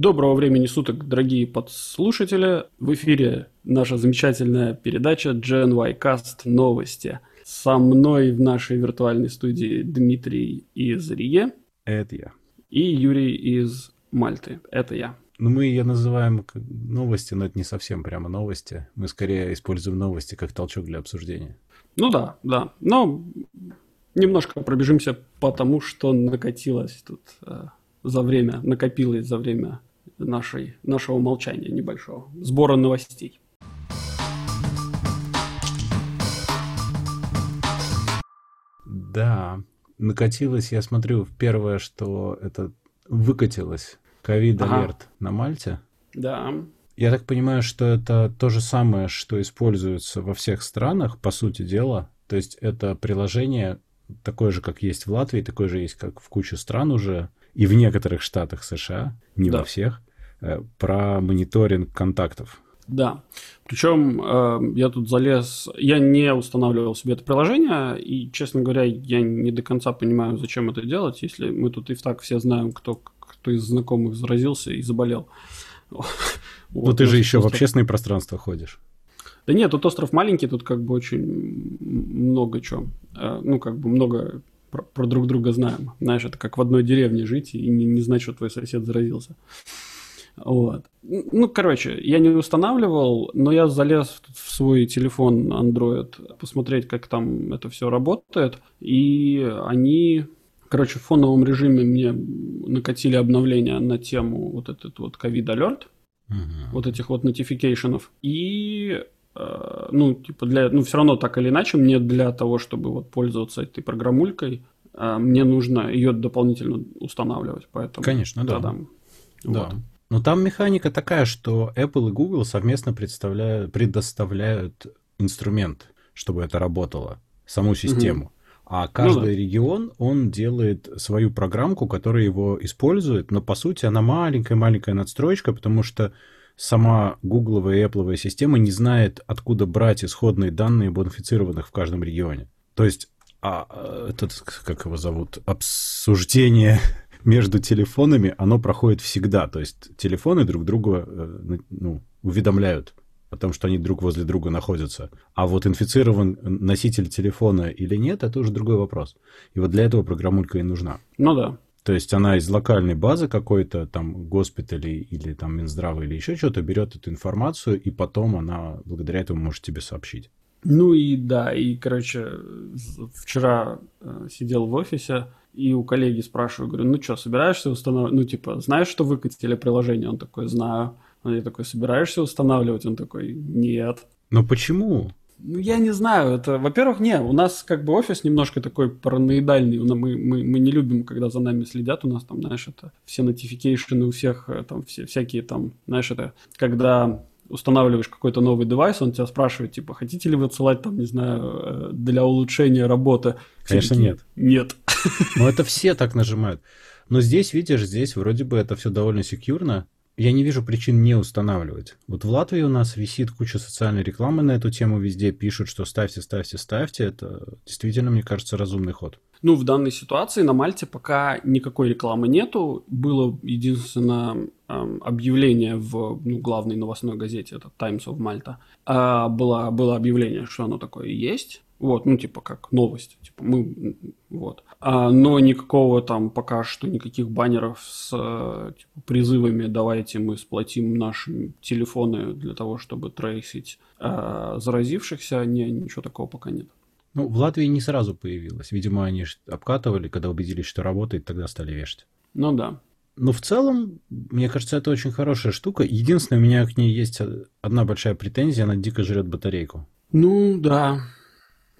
Доброго времени суток, дорогие подслушатели. В эфире наша замечательная передача GNY Cast Новости. Со мной в нашей виртуальной студии Дмитрий из Риги. Это я. И Юрий из Мальты. Это я. Ну, мы ее называем новости, но это не совсем прямо новости. Мы скорее используем новости как толчок для обсуждения. Ну да, да. Но немножко пробежимся по тому, что накатилось тут э, за время, накопилось за время нашей, нашего молчания небольшого, сбора новостей. Да, накатилось, я смотрю, первое, что это выкатилось, ковид-алерт ага. на Мальте. Да. Я так понимаю, что это то же самое, что используется во всех странах, по сути дела. То есть это приложение такое же, как есть в Латвии, такое же есть, как в куче стран уже, и в некоторых штатах США, не да. во всех. Э, про мониторинг контактов. Да. Причем э, я тут залез, я не устанавливал себе это приложение, и, честно говоря, я не до конца понимаю, зачем это делать, если мы тут и так все знаем, кто, кто из знакомых заразился и заболел. Ну, ты же еще в общественное пространство ходишь. Да нет, тут остров маленький, тут как бы очень много чего. Э, ну, как бы много про, про друг друга знаем. Знаешь, это как в одной деревне жить и не, не знать, что твой сосед заразился. Вот. Ну, короче, я не устанавливал, но я залез в свой телефон Android посмотреть, как там это все работает. И они, короче, в фоновом режиме мне накатили обновления на тему вот этот вот COVID alert, uh-huh. вот этих вот нотификейшенов. И э, ну, типа для, ну, все равно так или иначе, мне для того, чтобы вот пользоваться этой программулькой, э, мне нужно ее дополнительно устанавливать, поэтому... Конечно, да. Да. да. Но там механика такая, что Apple и Google совместно представляют, предоставляют инструмент, чтобы это работало, саму систему. Угу. А каждый ну, да. регион, он делает свою программку, которая его использует, но по сути она маленькая-маленькая надстроечка, потому что сама гугловая и Apple система не знает, откуда брать исходные данные об инфицированных в каждом регионе. То есть, а, а этот, как его зовут, обсуждение между телефонами, оно проходит всегда. То есть телефоны друг друга э, ну, уведомляют о том, что они друг возле друга находятся. А вот инфицирован носитель телефона или нет, это уже другой вопрос. И вот для этого программулька и нужна. Ну да. То есть она из локальной базы какой-то, там, госпиталей или там Минздрава или еще что-то берет эту информацию, и потом она благодаря этому может тебе сообщить. Ну и да, и, короче, вчера э, сидел в офисе, и у коллеги спрашиваю, говорю, ну что, собираешься устанавливать? Ну, типа, знаешь, что выкатили приложение? Он такой, знаю. Он я такой, собираешься устанавливать? Он такой, нет. Но почему? Ну, я не знаю. Это, во-первых, не, у нас как бы офис немножко такой параноидальный. Мы, мы, мы не любим, когда за нами следят. У нас там, знаешь, это все нотификейшены у всех, э, там все, всякие там, знаешь, это когда устанавливаешь какой-то новый девайс, он тебя спрашивает, типа, хотите ли вы отсылать, там, не знаю, э, для улучшения работы? Конечно, такие, нет. Нет. Ну, это все так нажимают. Но здесь, видишь, здесь вроде бы это все довольно секьюрно. Я не вижу причин не устанавливать. Вот в Латвии у нас висит куча социальной рекламы на эту тему, везде пишут, что ставьте, ставьте, ставьте. Это действительно, мне кажется, разумный ход. Ну, в данной ситуации на Мальте пока никакой рекламы нету. Было единственное эм, объявление в ну, главной новостной газете, это Times of Malta. Э, было, было объявление, что оно такое есть. Вот, ну, типа, как новость. Типа, мы, вот. А, но никакого там пока что, никаких баннеров с типа, призывами «давайте мы сплотим наши телефоны для того, чтобы трейсить а, заразившихся». Не, ничего такого пока нет. Ну, в Латвии не сразу появилось. Видимо, они обкатывали, когда убедились, что работает, тогда стали вешать. Ну да. Но в целом, мне кажется, это очень хорошая штука. Единственное, у меня к ней есть одна большая претензия, она дико жрет батарейку. Ну да,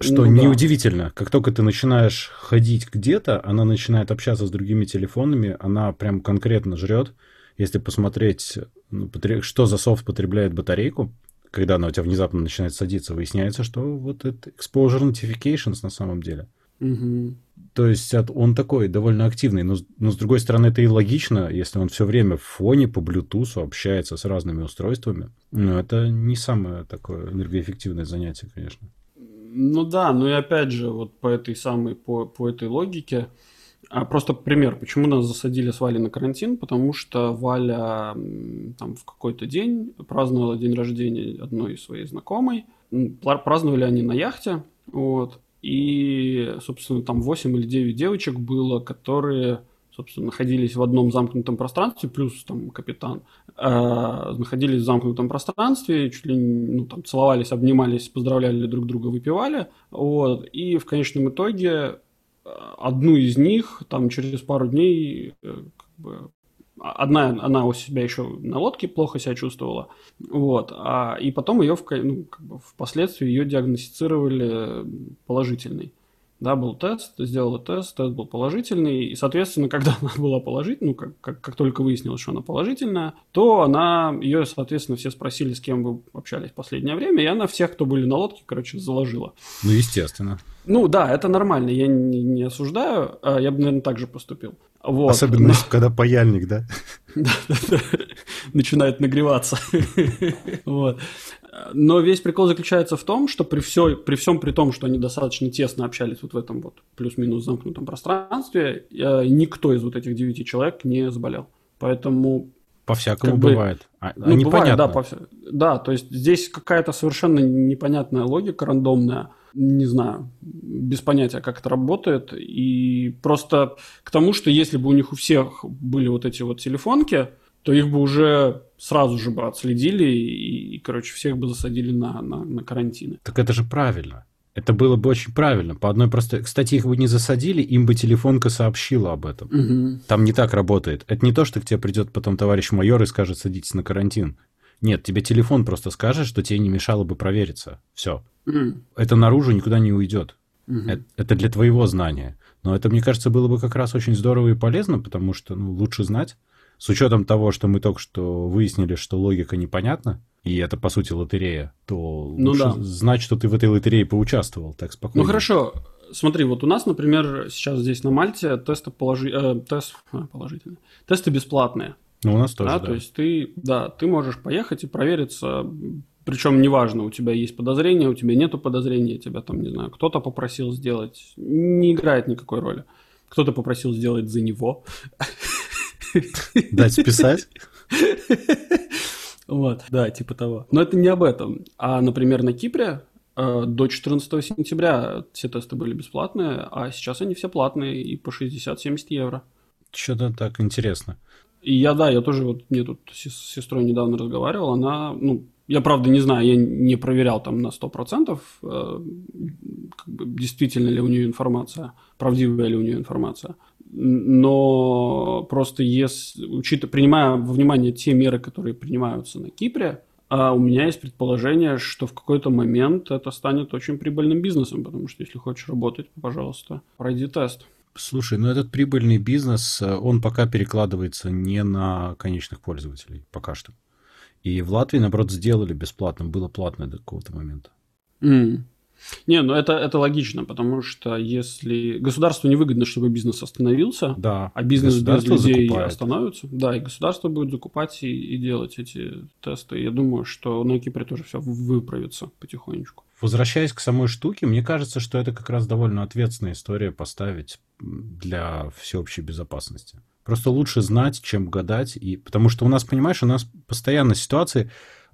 что ну, неудивительно, да. как только ты начинаешь ходить где-то, она начинает общаться с другими телефонами, она прям конкретно жрет. Если посмотреть, ну, что за софт потребляет батарейку, когда она у тебя внезапно начинает садиться, выясняется, что вот это exposure notifications на самом деле. Угу. То есть он такой довольно активный, но, но с другой стороны это и логично, если он все время в фоне по Bluetooth общается с разными устройствами. Но это не самое такое энергоэффективное занятие, конечно. Ну да, ну и опять же, вот по этой самой, по, по этой логике, А просто пример, почему нас засадили с Валей на карантин, потому что Валя там в какой-то день праздновала день рождения одной своей знакомой. Праздновали они на яхте, вот, и, собственно, там 8 или 9 девочек было, которые собственно, находились в одном замкнутом пространстве, плюс там капитан, э, находились в замкнутом пространстве, чуть ли ну, там целовались, обнимались, поздравляли друг друга, выпивали, вот, и в конечном итоге одну из них там через пару дней э, как бы, одна она у себя еще на лодке плохо себя чувствовала, вот, а, и потом ее в, ну, как бы впоследствии ее диагностицировали положительный. Да, был тест, сделала тест, тест был положительный, и, соответственно, когда она была положительной, ну, как, как, как только выяснилось, что она положительная, то она, ее, соответственно, все спросили, с кем вы общались в последнее время, и она всех, кто были на лодке, короче, заложила. Ну, естественно. Ну, да, это нормально, я не, не осуждаю, а я бы, наверное, так же поступил. Вот. Особенно, Но... когда паяльник, да? Начинает нагреваться. Вот. Но весь прикол заключается в том, что при, все, при всем при том, что они достаточно тесно общались вот в этом вот плюс-минус замкнутом пространстве, э, никто из вот этих девяти человек не заболел. Поэтому... По-всякому как бы, бывает. А, ну, непонятно. бывает, да, по, да, то есть здесь какая-то совершенно непонятная логика, рандомная, не знаю, без понятия, как это работает. И просто к тому, что если бы у них у всех были вот эти вот телефонки, то их бы уже сразу же бы отследили и, и короче, всех бы засадили на, на, на карантины. Так это же правильно. Это было бы очень правильно. По одной простой... Кстати, их бы не засадили, им бы телефонка сообщила об этом. Угу. Там не так работает. Это не то, что к тебе придет потом товарищ майор и скажет, садитесь на карантин. Нет, тебе телефон просто скажет, что тебе не мешало бы провериться. Все. Угу. Это наружу никуда не уйдет. Угу. Это, это для твоего знания. Но это, мне кажется, было бы как раз очень здорово и полезно, потому что ну, лучше знать с учетом того, что мы только что выяснили, что логика непонятна, и это, по сути, лотерея, то ну, да. знать, что ты в этой лотерее поучаствовал, так спокойно. Ну хорошо, смотри, вот у нас, например, сейчас здесь на Мальте тесты положи... э, тест... а, положительные. Тесты бесплатные. Ну, у нас тоже, да, да. То есть ты, да, ты можешь поехать и провериться, причем неважно, у тебя есть подозрение, у тебя нету подозрения, тебя там, не знаю, кто-то попросил сделать, не играет никакой роли. Кто-то попросил сделать за него. Дать списать? Вот, да, типа того. Но это не об этом. А, например, на Кипре э, до 14 сентября все тесты были бесплатные, а сейчас они все платные и по 60-70 евро. Что-то так интересно. И я, да, я тоже вот, мне тут с сестрой недавно разговаривал, она, ну, я, правда, не знаю, я не проверял там на 100%, э, как бы, действительно ли у нее информация, правдивая ли у нее информация но просто если, учитывая, принимая во внимание те меры, которые принимаются на Кипре, а у меня есть предположение, что в какой-то момент это станет очень прибыльным бизнесом, потому что если хочешь работать, пожалуйста, пройди тест. Слушай, ну этот прибыльный бизнес, э, он пока перекладывается не на конечных пользователей, пока что. И в Латвии, наоборот, сделали бесплатным, было платное до какого-то момента. Mm. Не, ну это, это логично, потому что если государству невыгодно, чтобы бизнес остановился, да, а бизнес без людей закупает. остановится, да, и государство будет закупать и, и делать эти тесты. Я думаю, что на Кипре тоже все выправится потихонечку. Возвращаясь к самой штуке, мне кажется, что это как раз довольно ответственная история поставить для всеобщей безопасности. Просто лучше знать, чем гадать, и потому что у нас, понимаешь, у нас постоянно ситуации,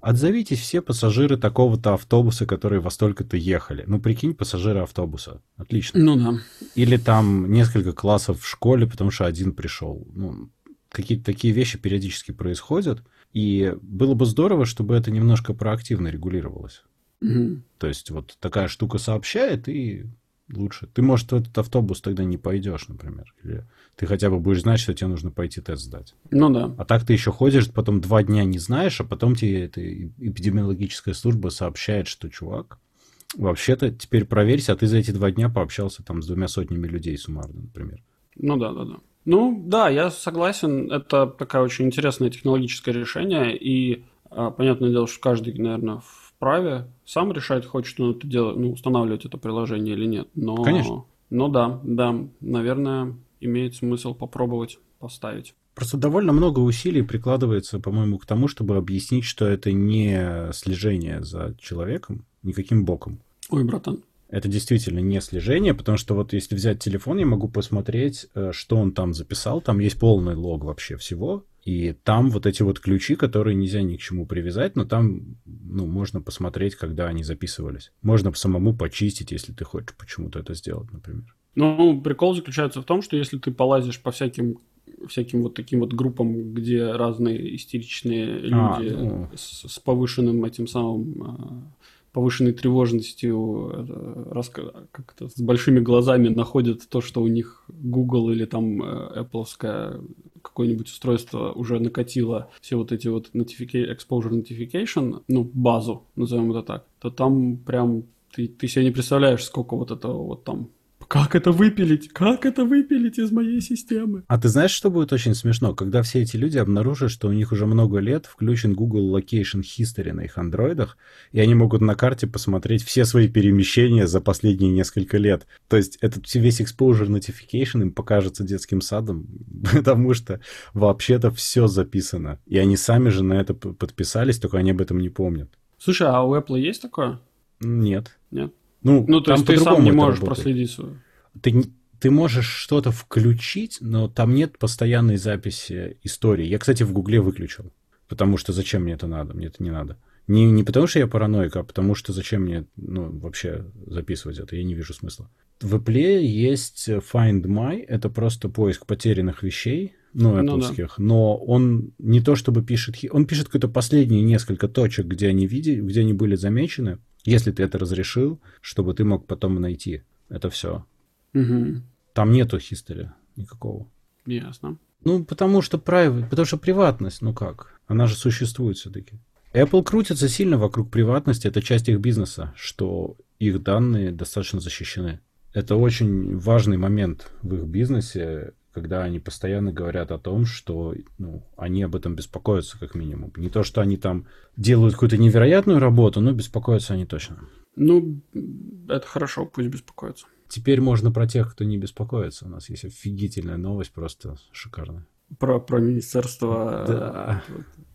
Отзовитесь все пассажиры такого-то автобуса, которые во столько-то ехали. Ну, прикинь, пассажиры автобуса. Отлично. Ну да. Или там несколько классов в школе, потому что один пришел. Ну, какие-то такие вещи периодически происходят. И было бы здорово, чтобы это немножко проактивно регулировалось. Угу. То есть вот такая штука сообщает, и лучше. Ты, может, в этот автобус тогда не пойдешь, например. Или ты хотя бы будешь знать, что тебе нужно пойти тест сдать. Ну да. А так ты еще ходишь, потом два дня не знаешь, а потом тебе эта эпидемиологическая служба сообщает, что, чувак, вообще-то теперь проверься, а ты за эти два дня пообщался там с двумя сотнями людей суммарно, например. Ну да, да, да. Ну да, я согласен, это такая очень интересное технологическое решение, и а, понятное дело, что каждый, наверное, вправе сам решать, хочет он это делать, ну, устанавливать это приложение или нет. Но, Конечно. Но да, да, наверное, имеет смысл попробовать поставить. Просто довольно много усилий прикладывается, по-моему, к тому, чтобы объяснить, что это не слежение за человеком никаким боком. Ой, братан, Это действительно не слежение, потому что вот если взять телефон, я могу посмотреть, э, что он там записал. Там есть полный лог вообще всего. И там вот эти вот ключи, которые нельзя ни к чему привязать, но там ну, можно посмотреть, когда они записывались. Можно самому почистить, если ты хочешь почему-то это сделать, например. Ну, прикол заключается в том, что если ты полазишь по всяким всяким вот таким вот группам, где разные истеричные а, люди а, ну... с, с повышенным этим самым а, повышенной тревожностью, как-то с большими глазами находят то, что у них Google или там э, Apple какое-нибудь устройство уже накатило все вот эти вот notification, exposure notification, ну, базу, назовем это так, то там прям ты, ты себе не представляешь, сколько вот этого вот там как это выпилить? Как это выпилить из моей системы? А ты знаешь, что будет очень смешно? Когда все эти люди обнаружат, что у них уже много лет включен Google Location History на их андроидах, и они могут на карте посмотреть все свои перемещения за последние несколько лет. То есть этот весь exposure notification им покажется детским садом, потому что вообще-то все записано. И они сами же на это подписались, только они об этом не помнят. Слушай, а у Apple есть такое? Нет. Нет? Ну, ну то есть ты сам не можешь работает. проследить свою. Ты, ты можешь что-то включить, но там нет постоянной записи истории. Я, кстати, в Гугле выключил. Потому что зачем мне это надо? Мне это не надо. Не, не потому что я параноик, а потому что зачем мне ну, вообще записывать это? Я не вижу смысла. В Apple есть Find My, это просто поиск потерянных вещей, ну, Apple, ну, да. но он не то чтобы пишет, он пишет какие-то последние несколько точек, где они видели, где они были замечены, если ты это разрешил, чтобы ты мог потом найти это все. Угу. Там нету history никакого. Ясно. Ну, потому что private, потому что приватность, ну как, она же существует все-таки. Apple крутится сильно вокруг приватности, это часть их бизнеса, что их данные достаточно защищены. Это очень важный момент в их бизнесе, когда они постоянно говорят о том, что ну, они об этом беспокоятся как минимум. Не то, что они там делают какую-то невероятную работу, но беспокоятся они точно. Ну, это хорошо, пусть беспокоятся. Теперь можно про тех, кто не беспокоится. У нас есть офигительная новость, просто шикарная. Про, про министерство, да,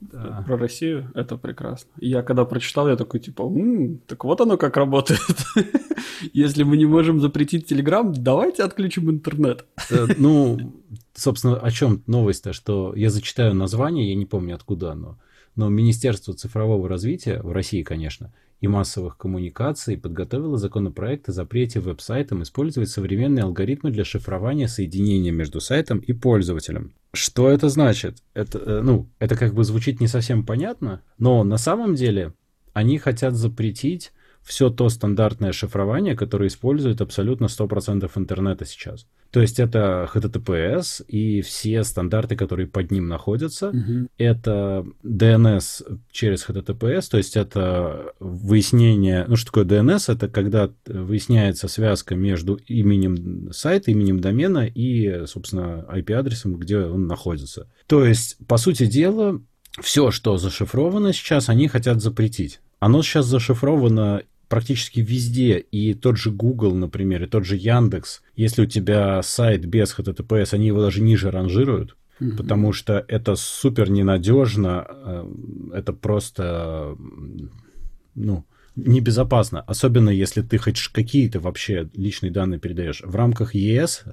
да. про Россию, это прекрасно. Я когда прочитал, я такой типа, м-м, так вот оно как работает. Если мы не можем запретить Телеграм, давайте отключим интернет. Э, ну, собственно, о чем новость-то, что я зачитаю название, я не помню откуда оно, но Министерство цифрового развития в России, конечно, и массовых коммуникаций подготовила законопроект о запрете веб-сайтам использовать современные алгоритмы для шифрования соединения между сайтом и пользователем. Что это значит? Это, э, ну, это как бы звучит не совсем понятно, но на самом деле они хотят запретить все то стандартное шифрование, которое использует абсолютно 100% интернета сейчас. То есть это HTTPS и все стандарты, которые под ним находятся. Угу. Это DNS через HTTPS, то есть это выяснение... Ну, что такое DNS? Это когда выясняется связка между именем сайта, именем домена и, собственно, IP-адресом, где он находится. То есть, по сути дела, все, что зашифровано сейчас, они хотят запретить. Оно сейчас зашифровано практически везде, и тот же Google, например, и тот же Яндекс, если у тебя сайт без HTTPS, они его даже ниже ранжируют, mm-hmm. потому что это супер ненадежно, э, это просто, ну, небезопасно, особенно если ты хоть какие-то вообще личные данные передаешь. В рамках ЕС,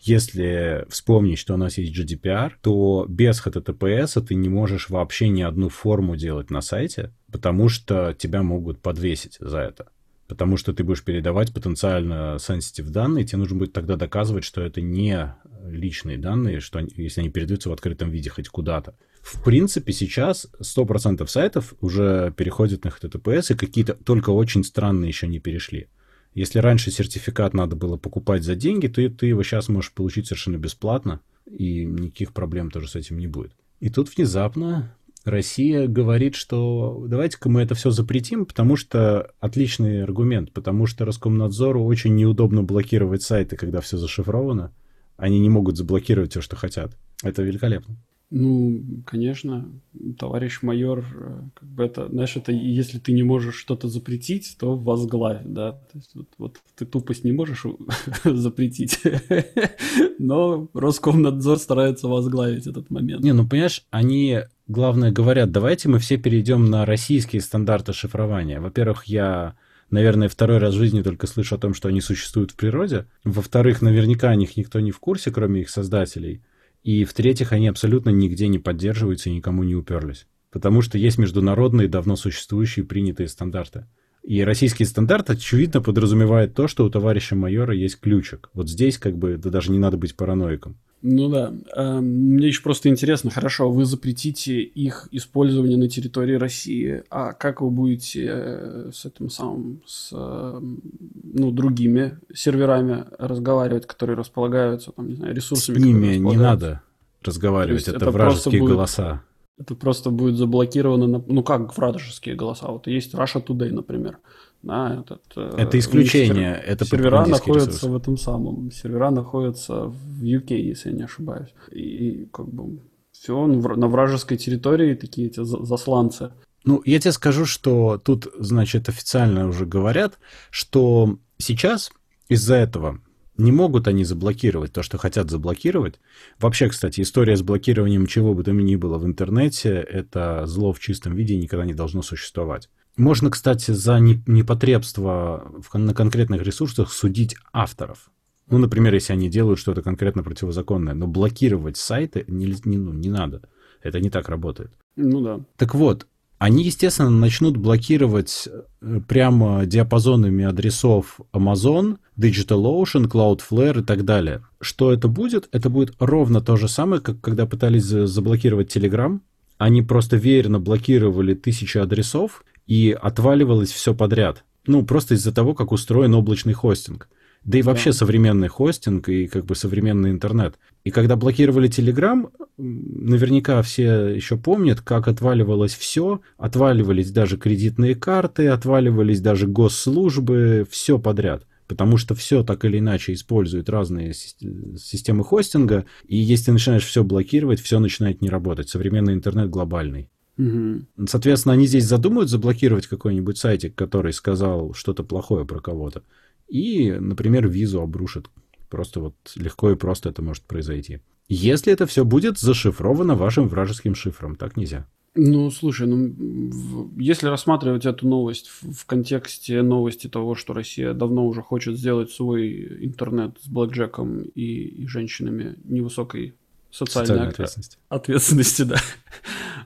если вспомнить, что у нас есть GDPR, то без HTTPS ты не можешь вообще ни одну форму делать на сайте, потому что тебя могут подвесить за это. Потому что ты будешь передавать потенциально sensitive данные, тебе нужно будет тогда доказывать, что это не личные данные, что они, если они передаются в открытом виде хоть куда-то. В принципе, сейчас 100% сайтов уже переходят на HTTPS, и какие-то только очень странные еще не перешли. Если раньше сертификат надо было покупать за деньги, то ты его сейчас можешь получить совершенно бесплатно, и никаких проблем тоже с этим не будет. И тут внезапно Россия говорит, что давайте-ка мы это все запретим, потому что отличный аргумент, потому что Роскомнадзору очень неудобно блокировать сайты, когда все зашифровано. Они не могут заблокировать все, что хотят. Это великолепно. Ну, конечно, товарищ майор, э, как бы это, знаешь, это если ты не можешь что-то запретить, то возглавь, да. То есть вот, вот ты тупость не можешь запретить, но Роскомнадзор старается возглавить этот момент. Не, ну понимаешь, они, главное, говорят, давайте мы все перейдем на российские стандарты шифрования. Во-первых, я наверное, второй раз в жизни только слышу о том, что они существуют в природе. Во-вторых, наверняка о них никто не в курсе, кроме их создателей. И в-третьих, они абсолютно нигде не поддерживаются и никому не уперлись. Потому что есть международные, давно существующие принятые стандарты. И российский стандарт, очевидно, подразумевает то, что у товарища майора есть ключик. Вот здесь как бы да даже не надо быть параноиком. Ну да. Мне еще просто интересно, хорошо, вы запретите их использование на территории России, а как вы будете э, с этим самым, с ну, другими серверами разговаривать, которые располагаются, там, не знаю, ресурсами? С ними не надо разговаривать, это, это вражеские будет... голоса. Это просто будет заблокировано, на... ну как вражеские голоса, вот есть Russia Today, например, да, этот, э, это исключение, сер... это сервера находятся ресурс. в этом самом, сервера находятся в UK, если я не ошибаюсь, и, и как бы все на вражеской территории такие эти засланцы. Ну, я тебе скажу, что тут, значит, официально уже говорят, что сейчас из-за этого не могут они заблокировать то, что хотят заблокировать. Вообще, кстати, история с блокированием чего бы то ни было в интернете, это зло в чистом виде никогда не должно существовать. Можно, кстати, за непотребство на конкретных ресурсах судить авторов. Ну, например, если они делают что-то конкретно противозаконное, но блокировать сайты не, не, ну, не надо. Это не так работает. Ну да. Так вот, они, естественно, начнут блокировать э, прямо диапазонами адресов Amazon, DigitalOcean, Cloudflare и так далее. Что это будет? Это будет ровно то же самое, как когда пытались заблокировать Telegram. Они просто веерно блокировали тысячи адресов, и отваливалось все подряд. Ну, просто из-за того, как устроен облачный хостинг. Да и вообще да. современный хостинг и как бы современный интернет. И когда блокировали Telegram, наверняка все еще помнят, как отваливалось все. Отваливались даже кредитные карты, отваливались даже госслужбы, все подряд. Потому что все так или иначе используют разные системы хостинга, и если ты начинаешь все блокировать, все начинает не работать. Современный интернет глобальный. Угу. Соответственно, они здесь задумают заблокировать какой-нибудь сайтик, который сказал что-то плохое про кого-то. И, например, визу обрушат. Просто вот легко и просто это может произойти. Если это все будет зашифровано вашим вражеским шифром, так нельзя. Ну, слушай, ну, если рассматривать эту новость в, в контексте новости того, что Россия давно уже хочет сделать свой интернет с блэкджеком и, и женщинами невысокой социальной, социальной ответственности. ответственности, да,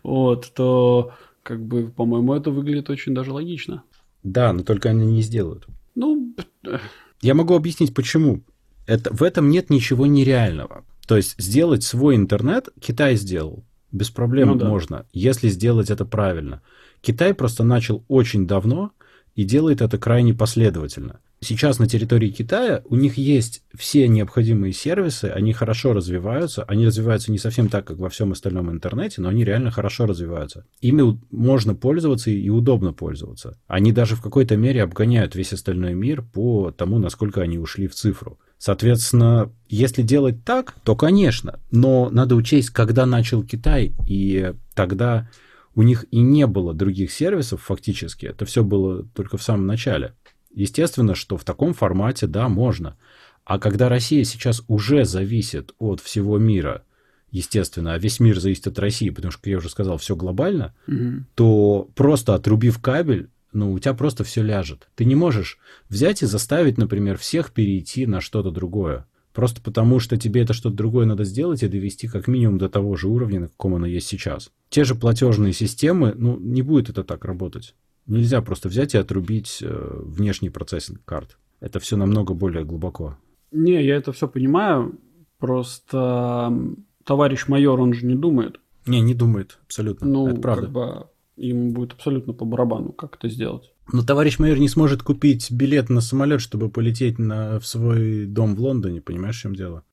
вот, то, как бы, по-моему, это выглядит очень даже логично. Да, но только они не сделают. Ну... Я могу объяснить, почему. Это, в этом нет ничего нереального. То есть сделать свой интернет Китай сделал. Без проблем ну, да. можно, если сделать это правильно. Китай просто начал очень давно и делает это крайне последовательно. Сейчас на территории Китая у них есть все необходимые сервисы, они хорошо развиваются, они развиваются не совсем так, как во всем остальном интернете, но они реально хорошо развиваются. Ими можно пользоваться и удобно пользоваться. Они даже в какой-то мере обгоняют весь остальной мир по тому, насколько они ушли в цифру. Соответственно, если делать так, то, конечно, но надо учесть, когда начал Китай, и тогда у них и не было других сервисов фактически, это все было только в самом начале. Естественно, что в таком формате, да, можно. А когда Россия сейчас уже зависит от всего мира, естественно, а весь мир зависит от России, потому что, как я уже сказал, все глобально, угу. то просто отрубив кабель, ну, у тебя просто все ляжет. Ты не можешь взять и заставить, например, всех перейти на что-то другое. Просто потому, что тебе это что-то другое надо сделать и довести как минимум до того же уровня, на каком оно есть сейчас. Те же платежные системы, ну, не будет это так работать. Нельзя просто взять и отрубить э, внешний процессинг карт. Это все намного более глубоко. Не, я это все понимаю. Просто товарищ майор, он же не думает. Не, не думает, абсолютно. Ну, это правда. Как бы ему будет абсолютно по барабану, как это сделать. Но товарищ майор не сможет купить билет на самолет, чтобы полететь на, в свой дом в Лондоне, понимаешь, в чем дело?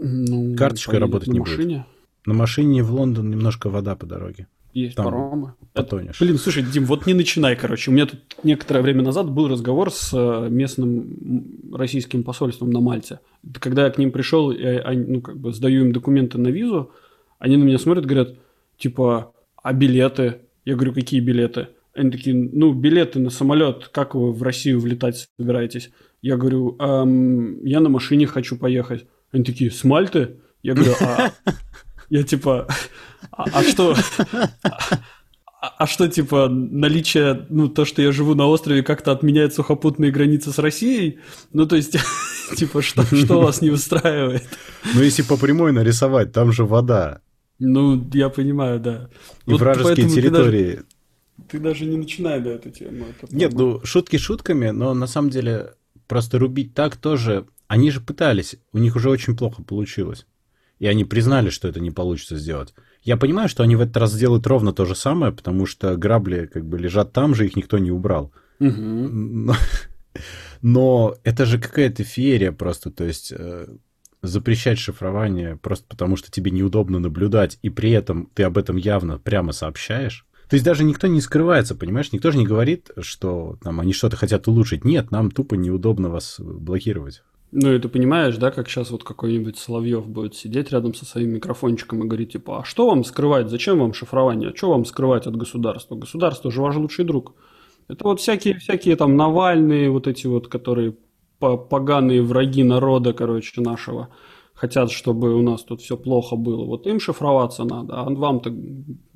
Ну, Карточкой работать на не машине. будет. На машине в Лондон немножко вода по дороге. Есть Там паромы. Потонешь. Блин, слушай, Дим, вот не начинай, короче. У меня тут некоторое время назад был разговор с э, местным российским посольством на Мальте. Когда я к ним пришел, я, ну, как бы сдаю им документы на визу, они на меня смотрят, говорят, типа, а билеты? Я говорю, какие билеты? Они такие, ну, билеты на самолет, как вы в Россию влетать собираетесь? Я говорю, эм, я на машине хочу поехать. Они такие, с Мальты? Я говорю, а... Я типа, а, а что? а, а что, типа, наличие, ну, то, что я живу на острове, как-то отменяет сухопутные границы с Россией? Ну, то есть, типа, что, что вас не устраивает? Ну, если по прямой нарисовать, там же вода. Ну, я понимаю, да. И вот вражеские территории. Ты даже, ты даже не начинай до этой темы. Нет, ну, шутки шутками, но на самом деле просто рубить так тоже... Они же пытались, у них уже очень плохо получилось. И они признали, что это не получится сделать. Я понимаю, что они в этот раз сделают ровно то же самое, потому что грабли как бы лежат там же, их никто не убрал. Угу. Но, но это же какая-то феерия просто, то есть э, запрещать шифрование просто потому, что тебе неудобно наблюдать, и при этом ты об этом явно прямо сообщаешь. То есть даже никто не скрывается, понимаешь? Никто же не говорит, что там они что-то хотят улучшить. Нет, нам тупо неудобно вас блокировать. Ну и ты понимаешь, да, как сейчас вот какой-нибудь Соловьев будет сидеть рядом со своим микрофончиком и говорить, типа, а что вам скрывать, зачем вам шифрование, а что вам скрывать от государства? Государство же ваш лучший друг. Это вот всякие, всякие там Навальные, вот эти вот, которые поганые враги народа, короче, нашего, хотят, чтобы у нас тут все плохо было. Вот им шифроваться надо, а вам-то,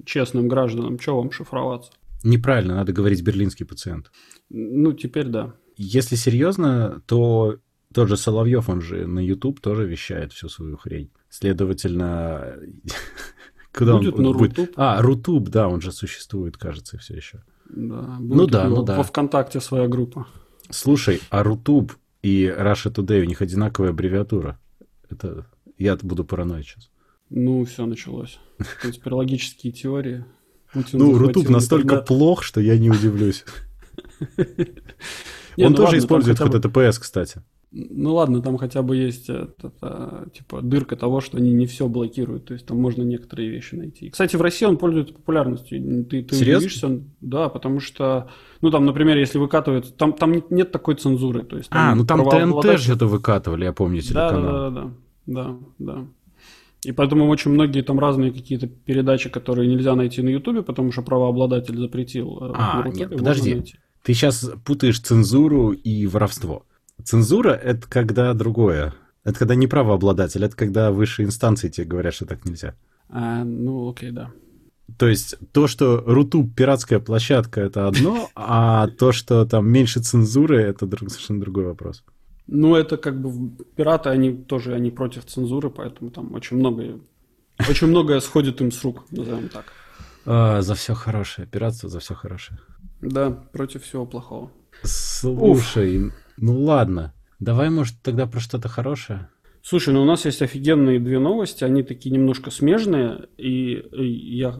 честным гражданам, что вам шифроваться? Неправильно, надо говорить берлинский пациент. Ну, теперь да. Если серьезно, то тот же Соловьев, он же на YouTube тоже вещает всю свою хрень. Следовательно, куда будет он будет? Рутуб? А, Рутуб, да, он же существует, кажется, все еще. Да, ну да, ну да. Во ВКонтакте своя группа. Слушай, а Рутуб и Russia Today, у них одинаковая аббревиатура. Это я буду параноить сейчас. Ну, все началось. Конспирологические теории. Путин ну, Рутуб настолько плох, что я не удивлюсь. Он ну тоже использует HTTPS, кстати. Ну ладно, там хотя бы есть это, это, типа дырка того, что они не все блокируют, то есть там можно некоторые вещи найти. Кстати, в России он пользуется популярностью. Ты, ты удивишься, да, потому что, ну там, например, если выкатывают, там, там нет такой цензуры, то есть. Там а, ну там ТНТ же это выкатывали, я помню телеканал. Да, да, да, да, да. И поэтому очень многие там разные какие-то передачи, которые нельзя найти на Ютубе, потому что правообладатель запретил. Э, а, нет, подожди. Ты сейчас путаешь цензуру и воровство. Цензура — это когда другое. Это когда не правообладатель, это когда высшие инстанции тебе говорят, что так нельзя. А, ну, окей, да. То есть то, что Рутуб пиратская площадка, это одно, а то, что там меньше цензуры, это друг, совершенно другой вопрос. Ну, это как бы пираты, они тоже они против цензуры, поэтому там очень многое, очень многое сходит им с рук, назовем так. А, за все хорошее, пиратство за все хорошее. Да, против всего плохого. Слушай, Уф. Ну ладно, давай, может, тогда про что-то хорошее. Слушай, ну у нас есть офигенные две новости, они такие немножко смежные, и, я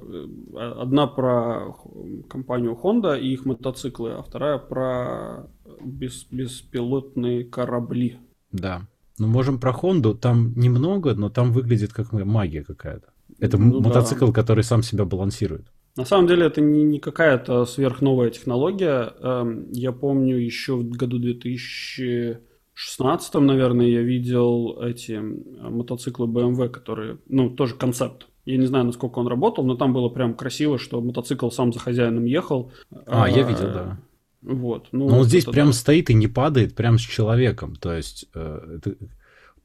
одна про компанию Honda и их мотоциклы, а вторая про бес, беспилотные корабли. Да. Ну, можем про Honda, там немного, но там выглядит как магия какая-то. Это ну, мотоцикл, да. который сам себя балансирует. На самом деле это не, не какая-то сверхновая технология. Эм, я помню еще в году 2016, наверное, я видел эти мотоциклы BMW, которые, ну, тоже концепт. Я не знаю, насколько он работал, но там было прям красиво, что мотоцикл сам за хозяином ехал. А, я видел, да. Вот. Ну, но он здесь прям да. стоит и не падает прям с человеком. То есть э, это...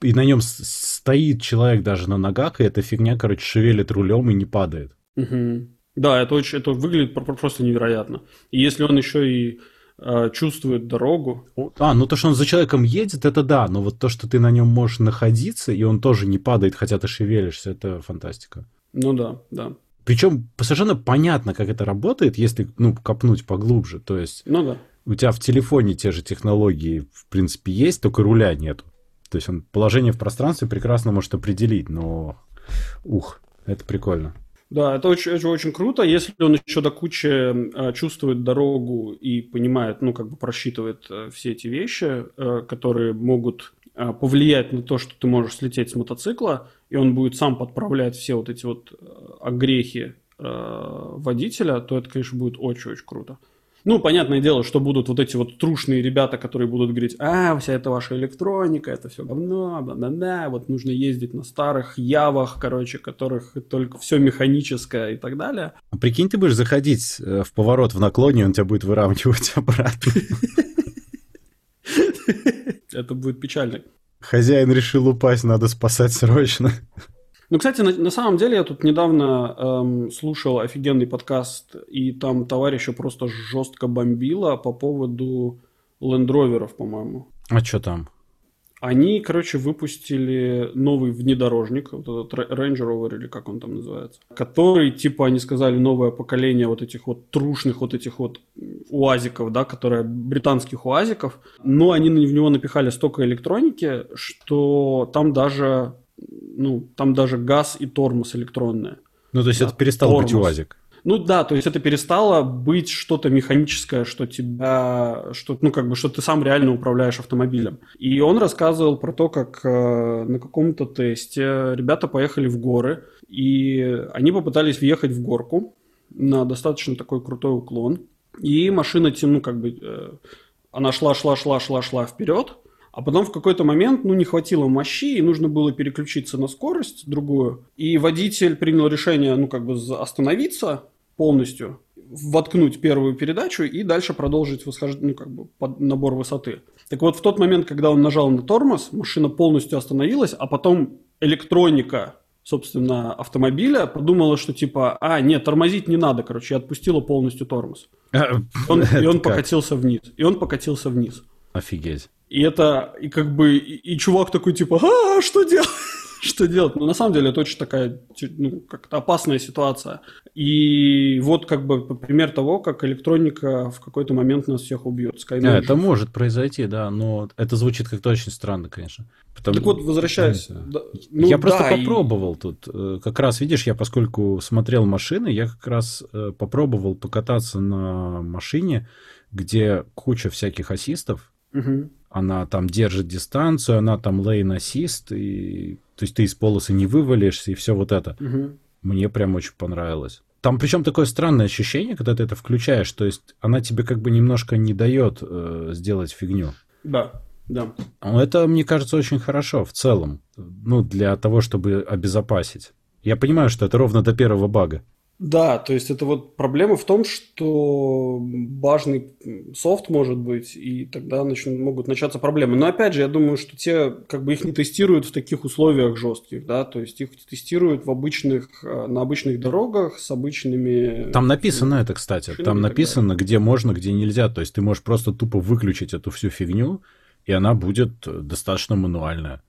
и на нем стоит человек даже на ногах, и эта фигня, короче, шевелит рулем и не падает. Угу. Да, это очень, это выглядит просто невероятно. И если он еще и э, чувствует дорогу. А, ну то, что он за человеком едет, это да, но вот то, что ты на нем можешь находиться, и он тоже не падает, хотя ты шевелишься, это фантастика. Ну да, да. Причем совершенно понятно, как это работает, если ну, копнуть поглубже. То есть ну, да. у тебя в телефоне те же технологии, в принципе, есть, только руля нету. То есть он положение в пространстве прекрасно может определить, но ух, это прикольно. Да, это очень, очень, очень круто, если он еще до кучи э, чувствует дорогу и понимает, ну, как бы просчитывает э, все эти вещи, э, которые могут э, повлиять на то, что ты можешь слететь с мотоцикла, и он будет сам подправлять все вот эти вот э, огрехи водителя, то это, конечно, будет очень-очень круто. Ну, понятное дело, что будут вот эти вот трушные ребята, которые будут говорить, а, вся эта ваша электроника, это все говно, бла-бла-бла, вот нужно ездить на старых явах, короче, которых только все механическое и так далее. А прикинь, ты будешь заходить э, в поворот в наклоне, он тебя будет выравнивать обратно. Это будет печально. Хозяин решил упасть, надо спасать срочно. Ну, кстати, на, на самом деле я тут недавно эм, слушал офигенный подкаст, и там товарища просто жестко бомбило по поводу лендроверов, по-моему. А что там? Они, короче, выпустили новый внедорожник, вот этот Range Rover или как он там называется, который, типа, они сказали, новое поколение вот этих вот трушных вот этих вот уазиков, да, которые британских уазиков, но они в него напихали столько электроники, что там даже, ну, там даже газ и тормоз электронные. Ну, то есть да, это перестал тормоз. быть УАЗик. Ну да, то есть это перестало быть что-то механическое, что тебя, что, ну как бы, что ты сам реально управляешь автомобилем. И он рассказывал про то, как э, на каком-то тесте ребята поехали в горы, и они попытались въехать в горку на достаточно такой крутой уклон, и машина, ну как бы, э, она шла, шла, шла, шла, шла вперед, а потом в какой-то момент, ну, не хватило мощи, и нужно было переключиться на скорость другую. И водитель принял решение, ну, как бы остановиться, полностью воткнуть первую передачу и дальше продолжить восхождение, ну, как бы под набор высоты. Так вот, в тот момент, когда он нажал на тормоз, машина полностью остановилась, а потом электроника, собственно, автомобиля подумала, что типа, а, нет, тормозить не надо, короче, и отпустила полностью тормоз. Он, и он покатился вниз. И он покатился вниз. Офигеть. И это, и как бы, и, и чувак такой типа, а, что делать? что делать? Но на самом деле это очень такая ну, как-то опасная ситуация. И вот как бы пример того, как электроника в какой-то момент нас всех убьет. Skynet а, это может произойти, да, но это звучит как-то очень странно, конечно. Потому... Так вот, возвращаясь. Да, ну, я просто да, попробовал и... тут. Э, как раз, видишь, я поскольку смотрел машины, я как раз э, попробовал покататься на машине, где куча всяких ассистов. Угу. Она там держит дистанцию, она там лейн ассист, и то есть ты из полосы не вывалишься, и все вот это. Угу. Мне прям очень понравилось. Там причем такое странное ощущение, когда ты это включаешь, то есть она тебе как бы немножко не дает э, сделать фигню. Да, да. Это, мне кажется, очень хорошо в целом, ну, для того, чтобы обезопасить. Я понимаю, что это ровно до первого бага. Да, то есть это вот проблема в том, что важный софт может быть, и тогда начнут, могут начаться проблемы. Но опять же, я думаю, что те как бы их не тестируют в таких условиях жестких, да, то есть их тестируют в обычных, э, на обычных дорогах с обычными... Там написано это, кстати, там написано, где можно, где нельзя, то есть ты можешь просто тупо выключить эту всю фигню, и она будет достаточно мануальная.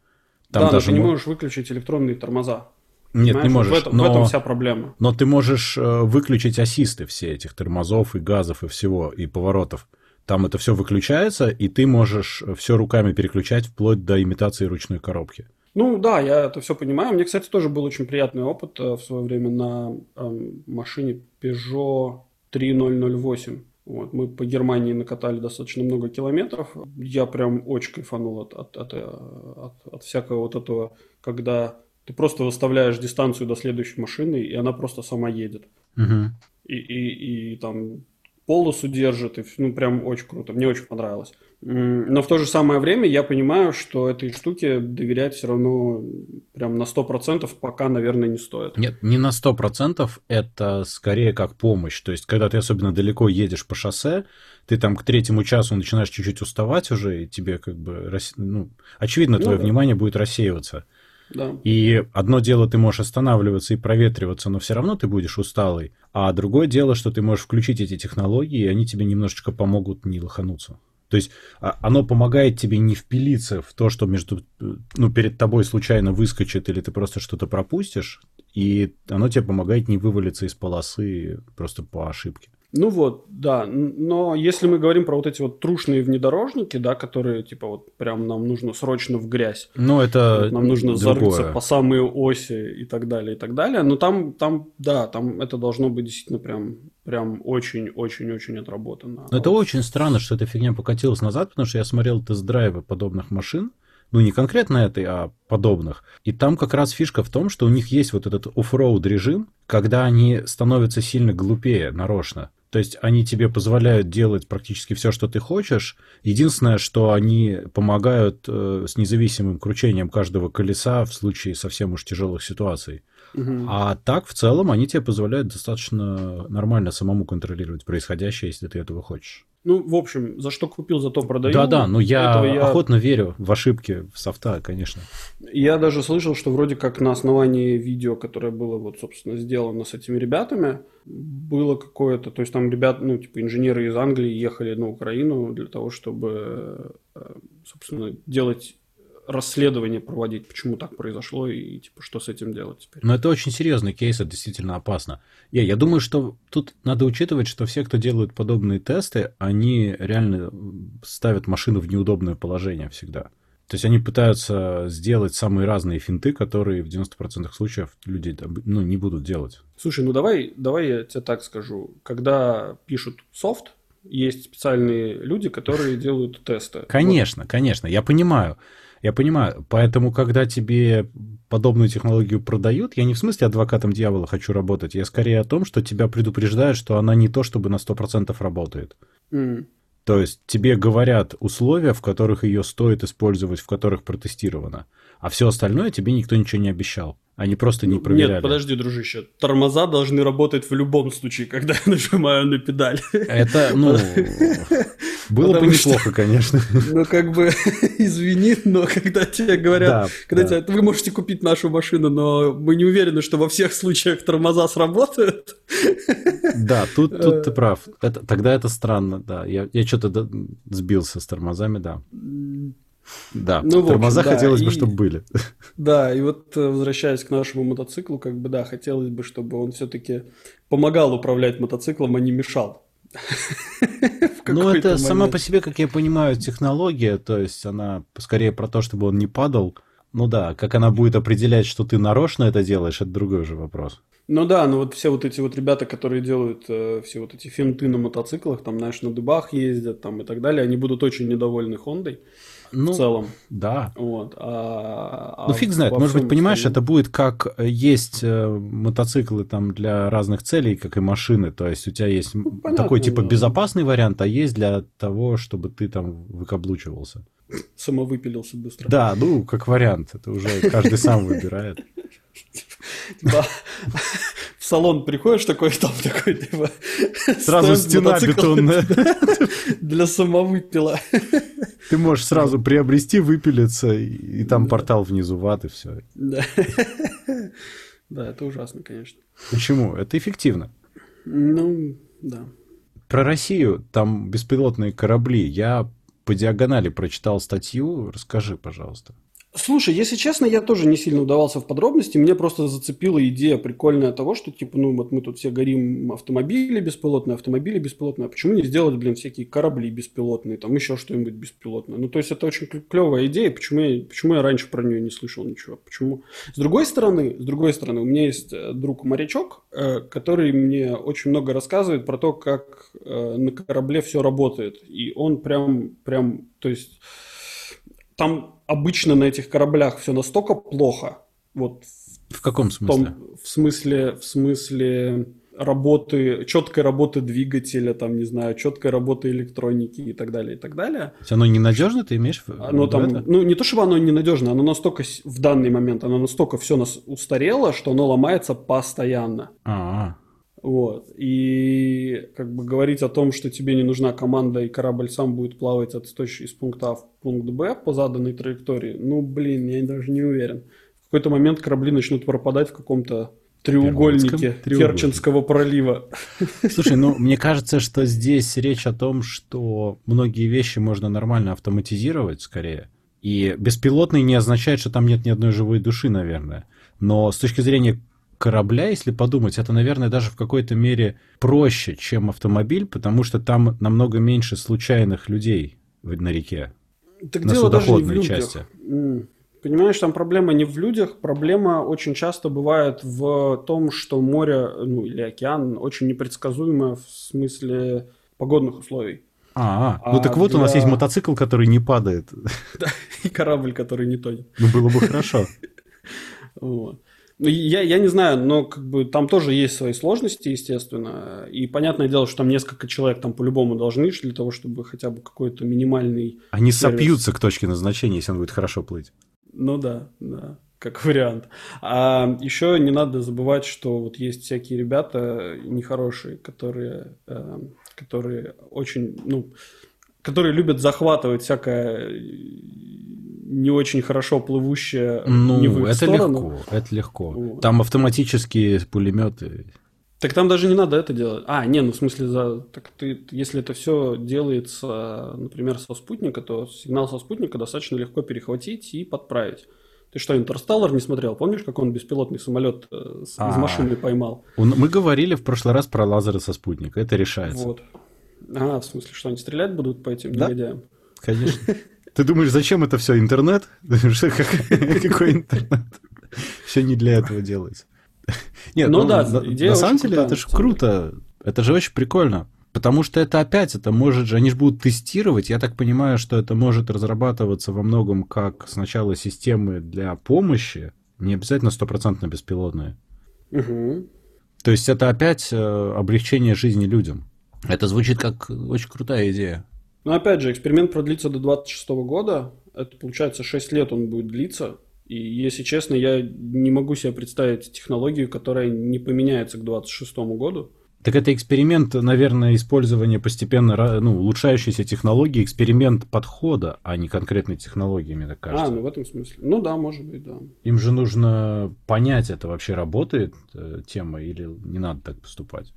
Там да, даже но ты не можешь выключить электронные тормоза. Нет, Понимаешь? не можешь. В этом, но, в этом вся проблема. Но ты можешь э, выключить ассисты все этих тормозов и газов и всего, и поворотов. Там это все выключается, и ты можешь все руками переключать вплоть до имитации ручной коробки. Ну да, я это все понимаю. Мне, кстати, тоже был очень приятный опыт э, в свое время на э, машине Peugeot 3008. Вот, мы по Германии накатали достаточно много километров. Я прям очень кайфанул от, от, от, э, от, от всякого вот этого, когда ты просто выставляешь дистанцию до следующей машины, и она просто сама едет. Угу. И, и, и там полосу держит, и ну прям очень круто. Мне очень понравилось. Но в то же самое время я понимаю, что этой штуке доверять все равно прям на 100% пока, наверное, не стоит. Нет, не на 100%, это скорее как помощь. То есть, когда ты особенно далеко едешь по шоссе, ты там к третьему часу начинаешь чуть-чуть уставать уже, и тебе как бы, ну, очевидно, твое ну, внимание будет рассеиваться. Да. И одно дело, ты можешь останавливаться и проветриваться, но все равно ты будешь усталый. А другое дело, что ты можешь включить эти технологии, и они тебе немножечко помогут не лохануться. То есть а, оно помогает тебе не впилиться в то, что между, ну, перед тобой случайно выскочит, или ты просто что-то пропустишь, и оно тебе помогает не вывалиться из полосы просто по ошибке. Ну вот, да. Но если мы говорим про вот эти вот трушные внедорожники, да, которые типа вот прям нам нужно срочно в грязь. Ну это вот, нам нужно другое. зарыться по самые оси и так далее, и так далее. Но там, там, да, там это должно быть действительно прям, прям очень-очень-очень отработано. Но это очень странно, что эта фигня покатилась назад, потому что я смотрел тест-драйвы подобных машин, ну не конкретно этой, а подобных. И там как раз фишка в том, что у них есть вот этот оффроуд режим, когда они становятся сильно глупее нарочно. То есть они тебе позволяют делать практически все, что ты хочешь. Единственное, что они помогают э, с независимым кручением каждого колеса в случае совсем уж тяжелых ситуаций. Угу. А так, в целом, они тебе позволяют достаточно нормально самому контролировать происходящее, если ты этого хочешь. Ну, в общем, за что купил, за то продаю. Да-да, но я, я охотно верю в ошибки в софта, конечно. Я даже слышал, что вроде как на основании видео, которое было вот, собственно, сделано с этими ребятами, было какое-то, то есть там ребят, ну, типа инженеры из Англии ехали на Украину для того, чтобы, э, собственно, делать расследование проводить, почему так произошло и типа что с этим делать теперь. Но это очень серьезный кейс, это действительно опасно. Я, я думаю, что тут надо учитывать, что все, кто делают подобные тесты, они реально ставят машину в неудобное положение всегда. То есть они пытаются сделать самые разные финты, которые в 90% случаев люди ну, не будут делать. Слушай, ну давай, давай я тебе так скажу. Когда пишут софт, есть специальные люди, которые делают тесты. Конечно, вот. конечно, я понимаю. Я понимаю. Поэтому, когда тебе подобную технологию продают, я не в смысле адвокатом дьявола хочу работать, я скорее о том, что тебя предупреждают, что она не то чтобы на 100% работает. Mm. То есть тебе говорят условия, в которых ее стоит использовать, в которых протестировано. А все остальное тебе никто ничего не обещал. Они просто не проверяли. Нет, подожди, дружище. Тормоза должны работать в любом случае, когда я нажимаю на педаль. Это, ну, было бы неплохо, конечно. Ну, как бы, извини, но когда тебе говорят, да, когда да. Тебе, вы можете купить нашу машину, но мы не уверены, что во всех случаях тормоза сработают. Да, тут, тут ты прав. Это, тогда это странно, да. Я, я что-то сбился с тормозами, да. Да, ну, тормоза общем, хотелось да, бы, и, чтобы были. Да, и вот э, возвращаясь к нашему мотоциклу, как бы да, хотелось бы, чтобы он все-таки помогал управлять мотоциклом, а не мешал. Ну, это сама по себе, как я понимаю, технология, то есть она скорее про то, чтобы он не падал. Ну да, как она будет определять, что ты нарочно это делаешь, это другой уже вопрос. Ну да, ну вот все вот эти вот ребята, которые делают э, все вот эти финты на мотоциклах, там, знаешь, на дыбах ездят там и так далее, они будут очень недовольны Хондой ну, в целом. Да. Вот. А, ну, фиг знает. Может быть, понимаешь, остальном... это будет как есть э, мотоциклы там для разных целей, как и машины. То есть у тебя есть ну, понятно, такой типа да. безопасный вариант, а есть для того, чтобы ты там выкаблучивался. Самовыпилился быстро. Да, ну, как вариант. Это уже каждый сам выбирает. Типа, в салон приходишь такой, там такой, типа... Сразу стена бетонная. Для самовыпила. Ты можешь сразу приобрести, выпилиться, и там портал внизу ваты, все. Да. Да, это ужасно, конечно. Почему? Это эффективно. Ну, да. Про Россию, там беспилотные корабли. Я по диагонали прочитал статью. Расскажи, пожалуйста. Слушай, если честно, я тоже не сильно удавался в подробности. Мне просто зацепила идея прикольная того, что, типа, ну, вот мы тут все горим автомобили беспилотные, автомобили беспилотные. А почему не сделать, блин, всякие корабли беспилотные, там еще что-нибудь беспилотное? Ну, то есть, это очень клевая идея. Почему я, почему я раньше про нее не слышал ничего? Почему? С другой стороны, с другой стороны, у меня есть э, друг-морячок, э, который мне очень много рассказывает про то, как э, на корабле все работает. И он прям, прям, то есть там обычно на этих кораблях все настолько плохо. Вот в каком смысле? В, том, в смысле, в смысле работы, четкой работы двигателя, там, не знаю, четкой работы электроники и так далее, и так далее. То есть оно ненадежно, ты имеешь в оно там, это? Ну, не то, чтобы оно ненадежно, оно настолько в данный момент, оно настолько все нас устарело, что оно ломается постоянно. А-а. Вот. И как бы говорить о том, что тебе не нужна команда и корабль сам будет плавать от точки из пункта А в пункт Б по заданной траектории, ну, блин, я даже не уверен. В какой-то момент корабли начнут пропадать в каком-то треугольнике Керченского пролива. Слушай, ну, мне кажется, что здесь речь о том, что многие вещи можно нормально автоматизировать скорее. И беспилотный не означает, что там нет ни одной живой души, наверное. Но с точки зрения корабля, если подумать, это, наверное, даже в какой-то мере проще, чем автомобиль, потому что там намного меньше случайных людей на реке. Так на дело даже в людях. части. Понимаешь, там проблема не в людях, проблема очень часто бывает в том, что море, ну или океан очень непредсказуемо в смысле погодных условий. А, -а. ну так вот для... у нас есть мотоцикл, который не падает. Да, и корабль, который не тонет. Ну было бы хорошо. Вот. Ну, я, я не знаю, но как бы там тоже есть свои сложности, естественно. И понятное дело, что там несколько человек там по-любому должны для того, чтобы хотя бы какой-то минимальный... Они сервис... сопьются к точке назначения, если он будет хорошо плыть. Ну да, да. как вариант. А еще не надо забывать, что вот есть всякие ребята нехорошие, которые, э, которые очень, ну, которые любят захватывать всякое не очень хорошо плывущее ну, не в их это сторону. легко, это легко. Вот. Там автоматические пулеметы. Так там даже не надо это делать. А, не, ну в смысле, за, так ты, если это все делается, например, со спутника, то сигнал со спутника достаточно легко перехватить и подправить. Ты что, Интерстеллар не смотрел? Помнишь, как он беспилотный самолет э, из а, машины поймал? Мы говорили в прошлый раз про лазеры со спутника. Это решается. Вот. А, в смысле, что они стрелять будут по этим да? негодяям? Конечно. Ты думаешь, зачем это все? Интернет? Какой интернет? Все не для этого делается. Нет, ну, ну да, идея на самом деле это же круто. Это же очень прикольно. Потому что это опять, это может же, они же будут тестировать, я так понимаю, что это может разрабатываться во многом как сначала системы для помощи, не обязательно стопроцентно беспилотные. Угу. То есть это опять э, облегчение жизни людям. Это звучит как очень крутая идея. Но опять же, эксперимент продлится до 26 года. Это получается 6 лет он будет длиться. И если честно, я не могу себе представить технологию, которая не поменяется к 26 году. Так это эксперимент, наверное, использования постепенно ну, улучшающейся технологии, эксперимент подхода, а не конкретной технологии, мне так кажется. А, ну в этом смысле. Ну да, может быть, да. Им же нужно понять, это вообще работает э, тема или не надо так поступать.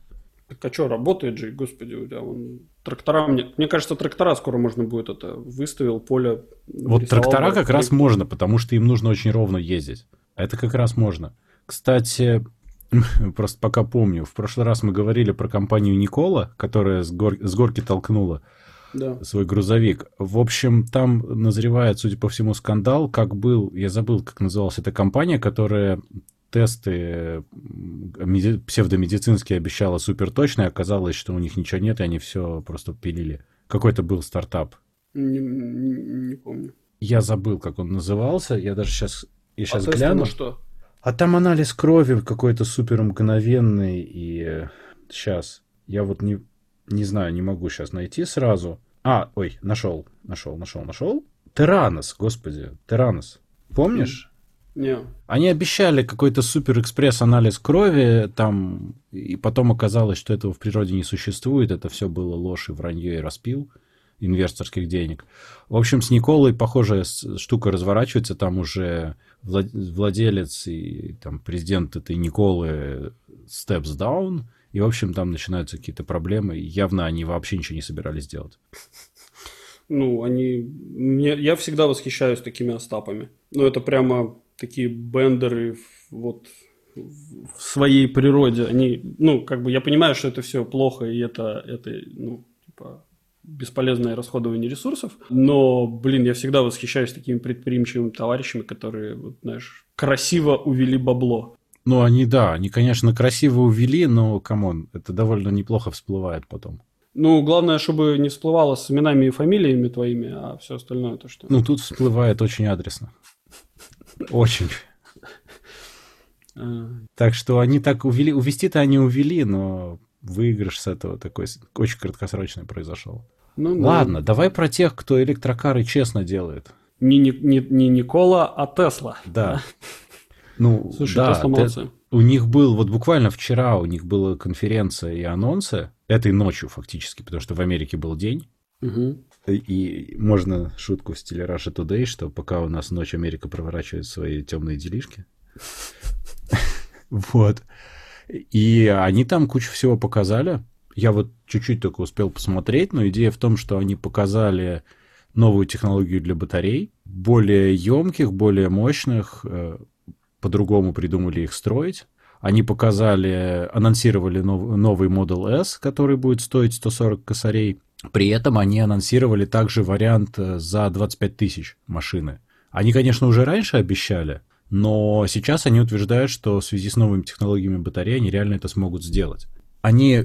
Так а что, работает же, господи, у тебя вон трактора, мне, мне кажется, трактора скоро можно будет это, выставил поле. Вот трактора как раз можно, потому что им нужно очень ровно ездить. Это как раз можно. Кстати, просто пока помню, в прошлый раз мы говорили про компанию Никола, которая с, гор... с горки толкнула да. свой грузовик. В общем, там назревает, судя по всему, скандал, как был, я забыл, как называлась эта компания, которая тесты псевдомедицинские обещала супер точно, оказалось, что у них ничего нет, и они все просто пилили. Какой-то был стартап. Не, не, не помню. Я забыл, как он назывался. Я даже сейчас, я сейчас а гляну. На что? А там анализ крови какой-то супер мгновенный. И сейчас я вот не, не знаю, не могу сейчас найти сразу. А, ой, нашел, нашел, нашел, нашел. Теранос, господи, Теранос. Помнишь? Не. Они обещали какой-то супер экспресс анализ крови, там, и потом оказалось, что этого в природе не существует, это все было ложь и вранье и распил инвесторских денег. В общем, с Николой похожая штука разворачивается, там уже владелец и там президент этой Николы steps down, и, в общем, там начинаются какие-то проблемы, и явно они вообще ничего не собирались делать. Ну, они... Мне... Я всегда восхищаюсь такими остапами. Ну, это прямо такие бендеры вот в своей природе. Они, ну, как бы я понимаю, что это все плохо, и это, это ну, типа, бесполезное расходование ресурсов. Но, блин, я всегда восхищаюсь такими предприимчивыми товарищами, которые, вот, знаешь, красиво увели бабло. Ну, они, да, они, конечно, красиво увели, но, come on, это довольно неплохо всплывает потом. Ну, главное, чтобы не всплывало с именами и фамилиями твоими, а все остальное то что. Ну, тут всплывает очень адресно. Очень. Так что они так увели, увести-то они увели, но выигрыш с этого такой очень краткосрочный произошел. Ну, Ладно, да. давай про тех, кто электрокары честно делает. Не, не, не, не Никола, а Тесла. Да. Ну, Слушай, да, Тесла молодцы. У них был, вот буквально вчера у них была конференция и анонсы, этой ночью фактически, потому что в Америке был день. Угу. И можно шутку в стиле Russia Today, что пока у нас ночь Америка проворачивает свои темные делишки. Вот. И они там кучу всего показали. Я вот чуть-чуть только успел посмотреть, но идея в том, что они показали новую технологию для батарей, более емких, более мощных, э, по-другому придумали их строить. Они показали, анонсировали нов, новый Model S, который будет стоить 140 косарей. При этом они анонсировали также вариант э, за 25 тысяч машины. Они, конечно, уже раньше обещали, но сейчас они утверждают, что в связи с новыми технологиями батареи они реально это смогут сделать. Они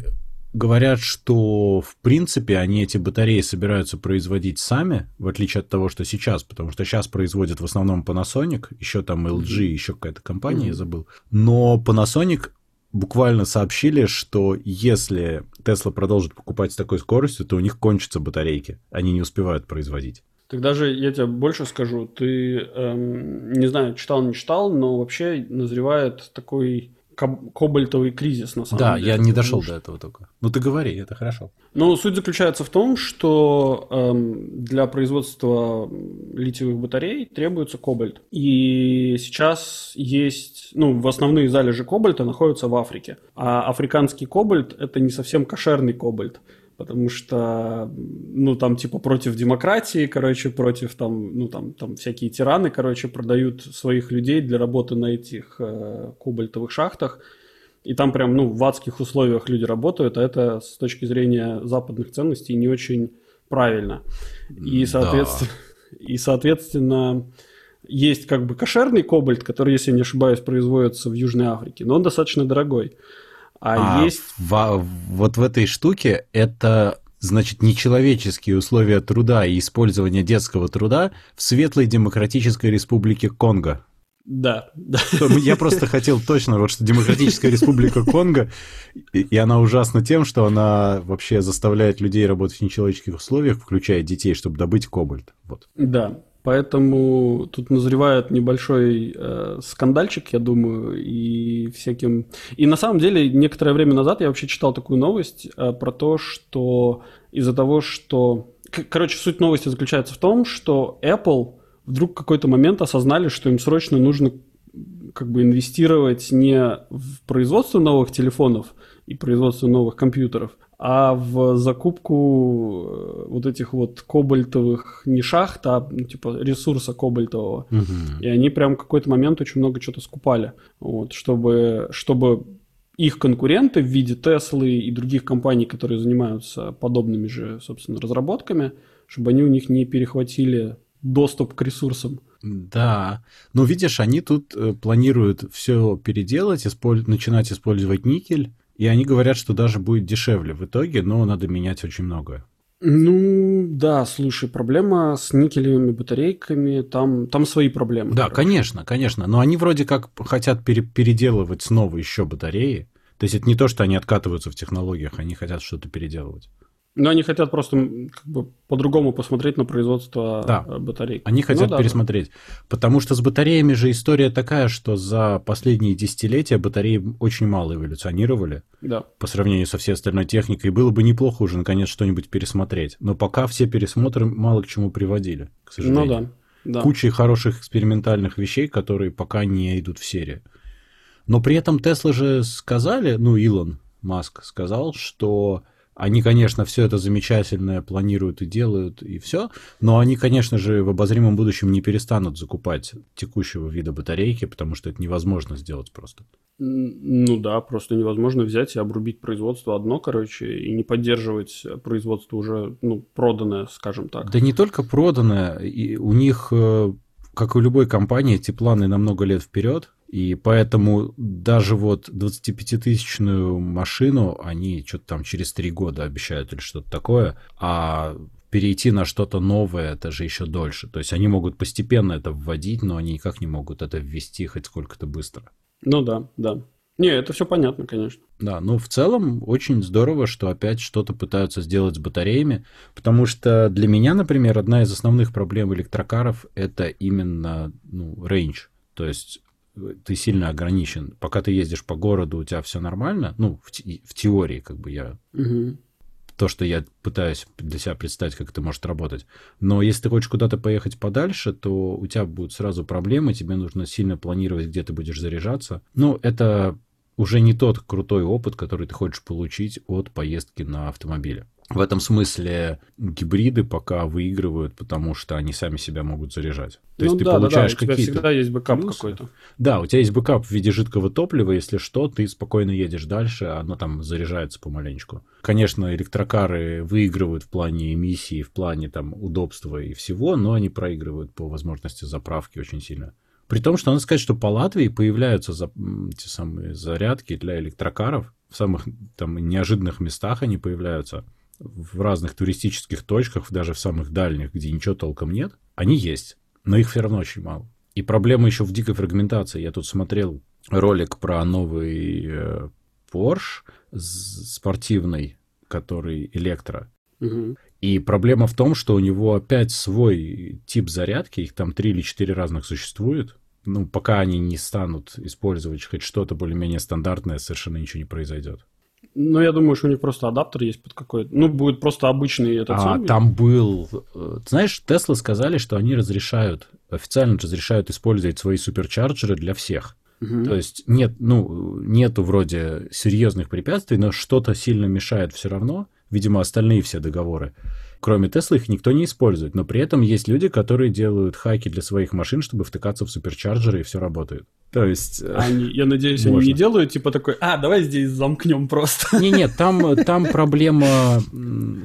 говорят, что в принципе они эти батареи собираются производить сами, в отличие от того, что сейчас, потому что сейчас производят в основном Panasonic, еще там LG, еще какая-то компания, я забыл. Но Panasonic буквально сообщили, что если Tesla продолжит покупать с такой скоростью, то у них кончатся батарейки, они не успевают производить. Тогда же я тебе больше скажу. Ты, эм, не знаю, читал, не читал, но вообще назревает такой кобальтовый кризис, на самом да, деле. Да, я не дошел до этого только. Ну, ты говори, это хорошо. Ну, суть заключается в том, что эм, для производства литиевых батарей требуется кобальт. И сейчас есть, ну, в основные залежи кобальта находятся в Африке. А африканский кобальт – это не совсем кошерный кобальт потому что, ну, там, типа, против демократии, короче, против, там, ну, там, там всякие тираны, короче, продают своих людей для работы на этих э, кобальтовых шахтах, и там прям, ну, в адских условиях люди работают, а это с точки зрения западных ценностей не очень правильно. И, соответственно, да. и, соответственно, есть как бы кошерный кобальт, который, если я не ошибаюсь, производится в Южной Африке, но он достаточно дорогой. А, а есть... В, вот в этой штуке это значит, нечеловеческие условия труда и использования детского труда в Светлой Демократической Республике Конго. Да, да. Я просто хотел точно, вот что Демократическая Республика Конго, и она ужасна тем, что она вообще заставляет людей работать в нечеловеческих условиях, включая детей, чтобы добыть кобальт. Вот. Да, Поэтому тут назревает небольшой э, скандальчик, я думаю, и всяким... И на самом деле, некоторое время назад я вообще читал такую новость э, про то, что из-за того, что... Короче, суть новости заключается в том, что Apple вдруг в какой-то момент осознали, что им срочно нужно как бы инвестировать не в производство новых телефонов и производство новых компьютеров, а в закупку э, вот этих вот кобальтовых не шахт, а ну, типа ресурса кобальтового. Угу. И они прям в какой-то момент очень много чего-то скупали, вот, чтобы, чтобы их конкуренты в виде Теслы и других компаний, которые занимаются подобными же, собственно, разработками, чтобы они у них не перехватили доступ к ресурсам. Да, но видишь, они тут э, планируют все переделать, исполь... начинать использовать никель, и они говорят, что даже будет дешевле в итоге, но надо менять очень многое. Ну, да, слушай, проблема с никелевыми батарейками, там, там свои проблемы. Да, короче. конечно, конечно, но они вроде как хотят пере- переделывать снова еще батареи. То есть это не то, что они откатываются в технологиях, они хотят что-то переделывать. Но они хотят просто как бы по-другому посмотреть на производство да. Э, батарей. Они хотят ну, да, пересмотреть. Да. Потому что с батареями же история такая, что за последние десятилетия батареи очень мало эволюционировали да. по сравнению со всей остальной техникой. И было бы неплохо уже наконец что-нибудь пересмотреть. Но пока все пересмотры мало к чему приводили, к сожалению. Ну да. Да. Куча хороших экспериментальных вещей, которые пока не идут в серию. Но при этом Тесла же сказали, ну, Илон Маск сказал, что они, конечно, все это замечательное планируют и делают, и все, но они, конечно же, в обозримом будущем не перестанут закупать текущего вида батарейки, потому что это невозможно сделать просто. Ну да, просто невозможно взять и обрубить производство одно, короче, и не поддерживать производство уже, ну, проданное, скажем так. Да не только проданное, и у них, э, как у любой компании, эти планы на много лет вперед, и поэтому даже вот 25-тысячную машину они что-то там через три года обещают или что-то такое, а перейти на что-то новое, это же еще дольше. То есть они могут постепенно это вводить, но они никак не могут это ввести хоть сколько-то быстро. Ну да, да. Не, это все понятно, конечно. Да, но в целом очень здорово, что опять что-то пытаются сделать с батареями, потому что для меня, например, одна из основных проблем электрокаров это именно ну, range. То есть ты сильно ограничен. Пока ты ездишь по городу, у тебя все нормально. Ну, в, те, в теории, как бы я. Угу. То, что я пытаюсь для себя представить, как это может работать. Но если ты хочешь куда-то поехать подальше, то у тебя будут сразу проблемы, тебе нужно сильно планировать, где ты будешь заряжаться. Ну, это уже не тот крутой опыт, который ты хочешь получить от поездки на автомобиле. В этом смысле гибриды пока выигрывают, потому что они сами себя могут заряжать. То ну, есть да, ты получаешь да, да. У тебя всегда есть бэкап плюсы. какой-то. Да, у тебя есть бэкап в виде жидкого топлива, если что, ты спокойно едешь дальше, оно там заряжается помаленечку. Конечно, электрокары выигрывают в плане эмиссии, в плане там удобства и всего, но они проигрывают по возможности заправки очень сильно. При том, что надо сказать, что по Латвии появляются за, те самые зарядки для электрокаров. В самых там неожиданных местах они появляются в разных туристических точках, даже в самых дальних, где ничего толком нет, они есть, но их все равно очень мало. И проблема еще в дикой фрагментации. Я тут смотрел ролик про новый э, Porsche спортивный, который электро. Угу. И проблема в том, что у него опять свой тип зарядки, их там три или четыре разных существует. Ну, пока они не станут использовать хоть что-то более-менее стандартное, совершенно ничего не произойдет. Ну, я думаю, что у них просто адаптер есть под какой-то. Ну, будет просто обычный этот а, самый. там был... Э, ты знаешь, Тесла сказали, что они разрешают, официально разрешают использовать свои суперчарджеры для всех. Угу. То есть нет, ну, нету вроде серьезных препятствий, но что-то сильно мешает все равно. Видимо, остальные все договоры. Кроме Теслы их никто не использует, но при этом есть люди, которые делают хаки для своих машин, чтобы втыкаться в суперчарджеры, и все работает. То есть... Э, они, я надеюсь, можно. они не делают типа такой, а, давай здесь замкнем просто. Не-нет, там, там проблема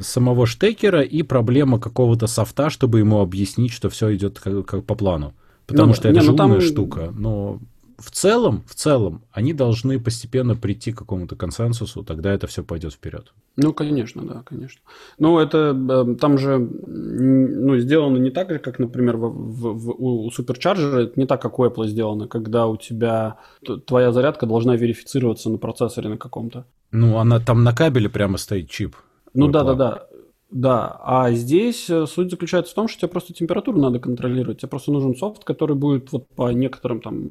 самого штекера и проблема какого-то софта, чтобы ему объяснить, что все идет как, как по плану. Потому ну, что это не, же ну, умная там... штука, но в целом, в целом, они должны постепенно прийти к какому-то консенсусу, тогда это все пойдет вперед. Ну, конечно, да, конечно. Но это э, там же ну, сделано не так как, например, в, в, в, у суперчарджера, это не так, как у Apple сделано, когда у тебя твоя зарядка должна верифицироваться на процессоре на каком-то. Ну, она там на кабеле прямо стоит чип. Ну да, да, да. Да, а здесь э, суть заключается в том, что тебе просто температуру надо контролировать. Тебе просто нужен софт, который будет вот по некоторым там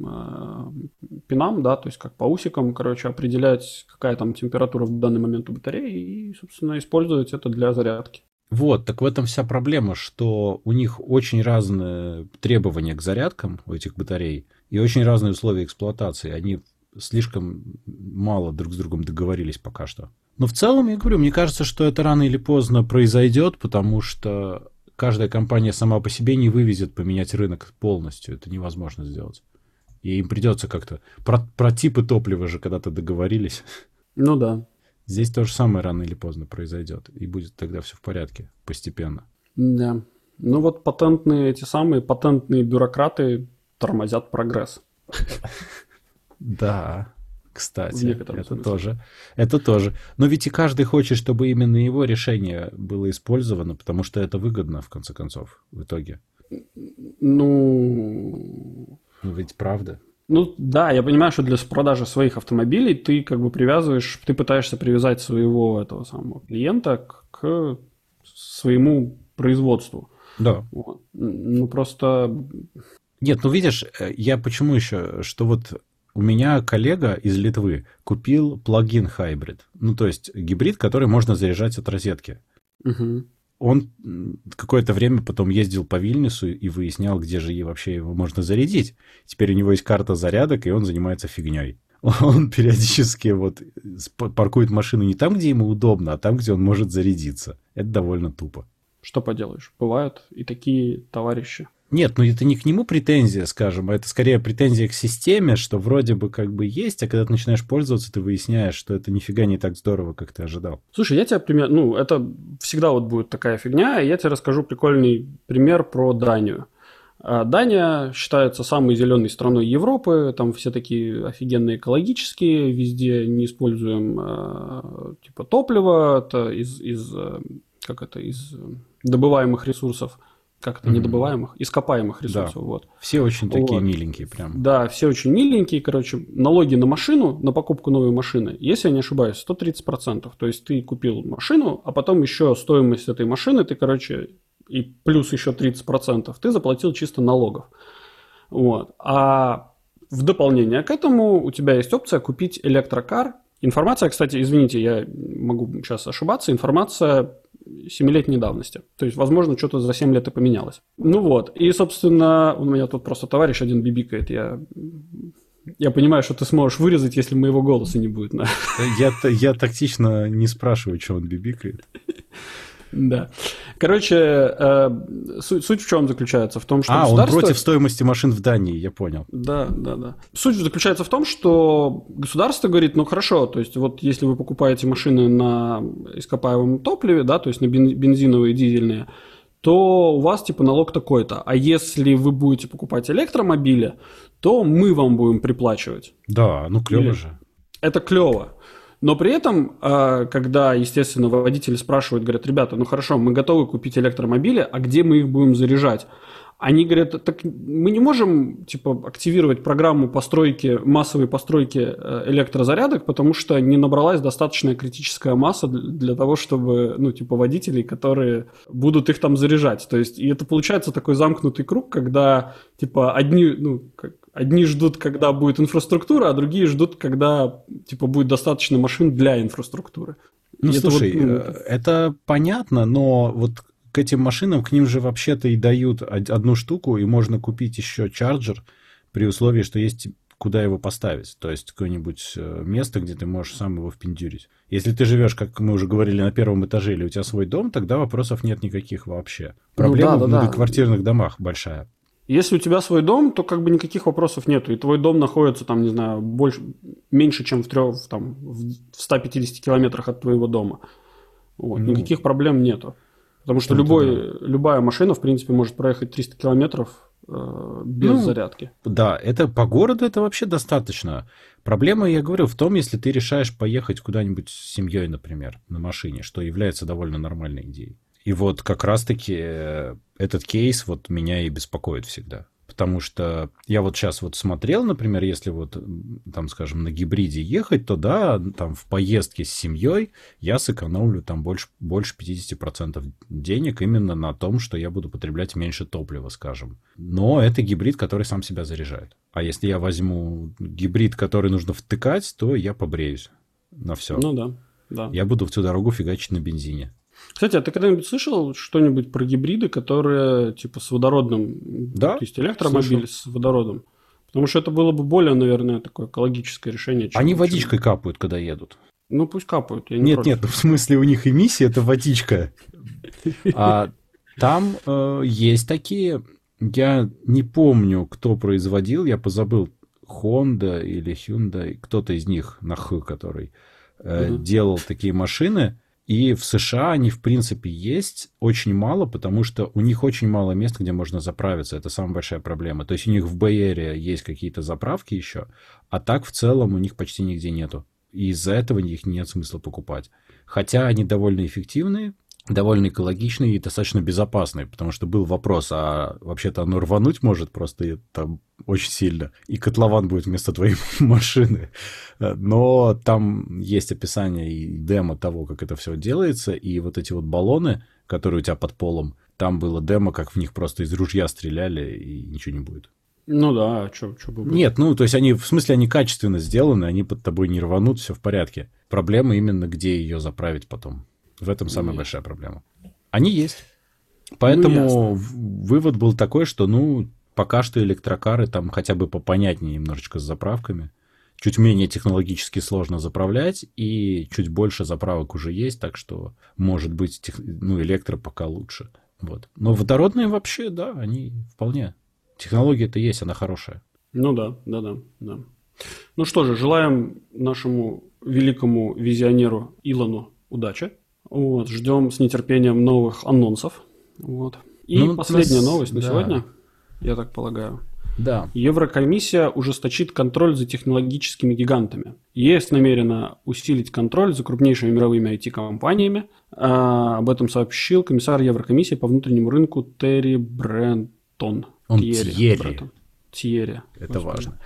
э, пинам, да, то есть как по усикам, короче, определять, какая там температура в данный момент у батареи и, собственно, использовать это для зарядки. Вот, так в этом вся проблема, что у них очень разные требования к зарядкам у этих батарей и очень разные условия эксплуатации. Они слишком мало друг с другом договорились пока что. Но в целом, я говорю, мне кажется, что это рано или поздно произойдет, потому что каждая компания сама по себе не вывезет поменять рынок полностью. Это невозможно сделать. И им придется как-то... Про, про типы топлива же когда-то договорились. Ну да. Здесь то же самое рано или поздно произойдет. И будет тогда все в порядке постепенно. Да. Ну вот патентные, эти самые патентные бюрократы тормозят прогресс. Да. Кстати, это смысле. тоже. Это тоже. Но ведь и каждый хочет, чтобы именно его решение было использовано, потому что это выгодно, в конце концов, в итоге. Ну... Ну ведь правда. Ну да, я понимаю, что для продажи своих автомобилей ты как бы привязываешь, ты пытаешься привязать своего этого самого клиента к, к своему производству. Да. Вот. Ну просто... Нет, ну видишь, э, я почему еще, что вот у меня коллега из Литвы купил плагин Hybrid. Ну, то есть гибрид, который можно заряжать от розетки. Угу. Он какое-то время потом ездил по Вильнюсу и выяснял, где же вообще его можно зарядить. Теперь у него есть карта зарядок, и он занимается фигней. Он периодически вот паркует машину не там, где ему удобно, а там, где он может зарядиться. Это довольно тупо. Что поделаешь, бывают и такие товарищи. Нет, ну это не к нему претензия, скажем, а это скорее претензия к системе, что вроде бы как бы есть, а когда ты начинаешь пользоваться, ты выясняешь, что это нифига не так здорово, как ты ожидал. Слушай, я тебе пример, ну это всегда вот будет такая фигня, и я тебе расскажу прикольный пример про Данию. А, Дания считается самой зеленой страной Европы, там все такие офигенные экологические, везде не используем э, типа топлива, это из, из э, как это, из добываемых ресурсов как это, mm-hmm. недобываемых, ископаемых ресурсов. Да. Вот. Все очень такие вот. миленькие прям. Да, все очень миленькие. Короче, налоги на машину, на покупку новой машины, если я не ошибаюсь, 130%. То есть ты купил машину, а потом еще стоимость этой машины, ты, короче, и плюс еще 30%, ты заплатил чисто налогов. Вот. А в дополнение к этому у тебя есть опция купить электрокар. Информация, кстати, извините, я могу сейчас ошибаться, информация 7-летней давности. То есть, возможно, что-то за 7 лет и поменялось. Ну вот. И, собственно, у меня тут просто товарищ один бибикает. Я я понимаю, что ты сможешь вырезать, если моего голоса не будет. Я, я тактично не спрашиваю, что он бибикает. Да. Короче, э, суть, суть в чем заключается? В том, что а, он против стоимости машин в Дании, я понял. Да, да, да. Суть заключается в том, что государство говорит, ну хорошо, то есть вот если вы покупаете машины на ископаемом топливе, да, то есть на бензиновые, дизельные, то у вас типа налог такой-то. А если вы будете покупать электромобили, то мы вам будем приплачивать. Да, ну клево Или... же. Это клево. Но при этом, а, когда, естественно, водители спрашивают, говорят, ребята, ну хорошо, мы готовы купить электромобили, а где мы их будем заряжать? они говорят, так мы не можем, типа, активировать программу постройки, массовой постройки э, электрозарядок, потому что не набралась достаточная критическая масса для того, чтобы, ну, типа, водителей, которые будут их там заряжать. То есть, и это получается такой замкнутый круг, когда, типа, одни, ну, как, одни ждут, когда будет инфраструктура, а другие ждут, когда, типа, будет достаточно машин для инфраструктуры. Ну, и слушай, это, вот, ну, э, это понятно, но вот к этим машинам, к ним же вообще-то и дают одну штуку, и можно купить еще чарджер при условии, что есть куда его поставить. То есть какое-нибудь э, место, где ты можешь сам его впендюрить. Если ты живешь, как мы уже говорили, на первом этаже или у тебя свой дом, тогда вопросов нет никаких вообще. Проблема ну, да, да, в многоквартирных да. домах большая. Если у тебя свой дом, то как бы никаких вопросов нету. И твой дом находится там, не знаю, больше, меньше, чем в, трех, там, в 150 километрах от твоего дома. Вот, ну, никаких проблем нету. Потому что любой, да. любая машина, в принципе, может проехать 300 километров э, без ну, зарядки. Да, это по городу это вообще достаточно. Проблема, я говорю, в том, если ты решаешь поехать куда-нибудь с семьей, например, на машине, что является довольно нормальной идеей. И вот как раз-таки э, этот кейс вот меня и беспокоит всегда. Потому что я вот сейчас вот смотрел, например, если вот там, скажем, на гибриде ехать, то да, там в поездке с семьей я сэкономлю там больше, больше 50% денег именно на том, что я буду потреблять меньше топлива, скажем. Но это гибрид, который сам себя заряжает. А если я возьму гибрид, который нужно втыкать, то я побреюсь на все. Ну да, да. Я буду всю дорогу фигачить на бензине. Кстати, а ты когда-нибудь слышал что-нибудь про гибриды, которые типа с водородным, да? то есть электромобиль слышал. с водородом? Потому что это было бы более, наверное, такое экологическое решение. Чем, Они водичкой чем... капают, когда едут. Ну, пусть капают. Я не нет, против. нет, в смысле у них эмиссия это водичка. А там э, есть такие, я не помню, кто производил, я позабыл, Honda или Hyundai, кто-то из них на Х, который э, делал такие машины, и в США они, в принципе, есть очень мало, потому что у них очень мало мест, где можно заправиться. Это самая большая проблема. То есть у них в Бэй есть какие-то заправки еще, а так в целом у них почти нигде нету. И из-за этого их нет смысла покупать. Хотя они довольно эффективные, довольно экологичный и достаточно безопасный, потому что был вопрос, а вообще-то оно рвануть может просто там очень сильно, и котлован будет вместо твоей машины. Но там есть описание и демо того, как это все делается, и вот эти вот баллоны, которые у тебя под полом, там было демо, как в них просто из ружья стреляли, и ничего не будет. Ну да, а что бы было? Нет, ну то есть они, в смысле, они качественно сделаны, они под тобой не рванут, все в порядке. Проблема именно, где ее заправить потом. В этом самая Нет. большая проблема. Они есть. Поэтому ну, вывод был такой, что, ну, пока что электрокары там хотя бы попонятнее немножечко с заправками. Чуть менее технологически сложно заправлять, и чуть больше заправок уже есть, так что, может быть, тех... ну, электро пока лучше. Вот. Но водородные вообще, да, они вполне. Технология-то есть, она хорошая. Ну да, да, да, да. Ну что же, желаем нашему великому визионеру Илону удачи. Вот, ждем с нетерпением новых анонсов. Вот. И ну, последняя нас... новость на да. сегодня, я так полагаю. Да. Еврокомиссия ужесточит контроль за технологическими гигантами. ЕС намерена усилить контроль за крупнейшими мировыми IT-компаниями. А, об этом сообщил комиссар Еврокомиссии по внутреннему рынку Терри Брентон. Он Тьерри. Тьерри. Тьерри. Это Господи. важно.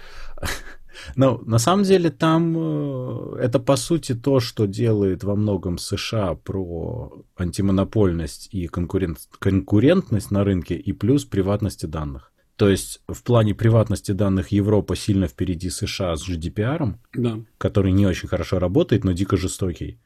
Но на самом деле там э, это по сути то, что делает во многом США про антимонопольность и конкурент, конкурентность на рынке и плюс приватности данных. То есть в плане приватности данных Европа сильно впереди США с GDPR, да. который не очень хорошо работает, но дико жестокий.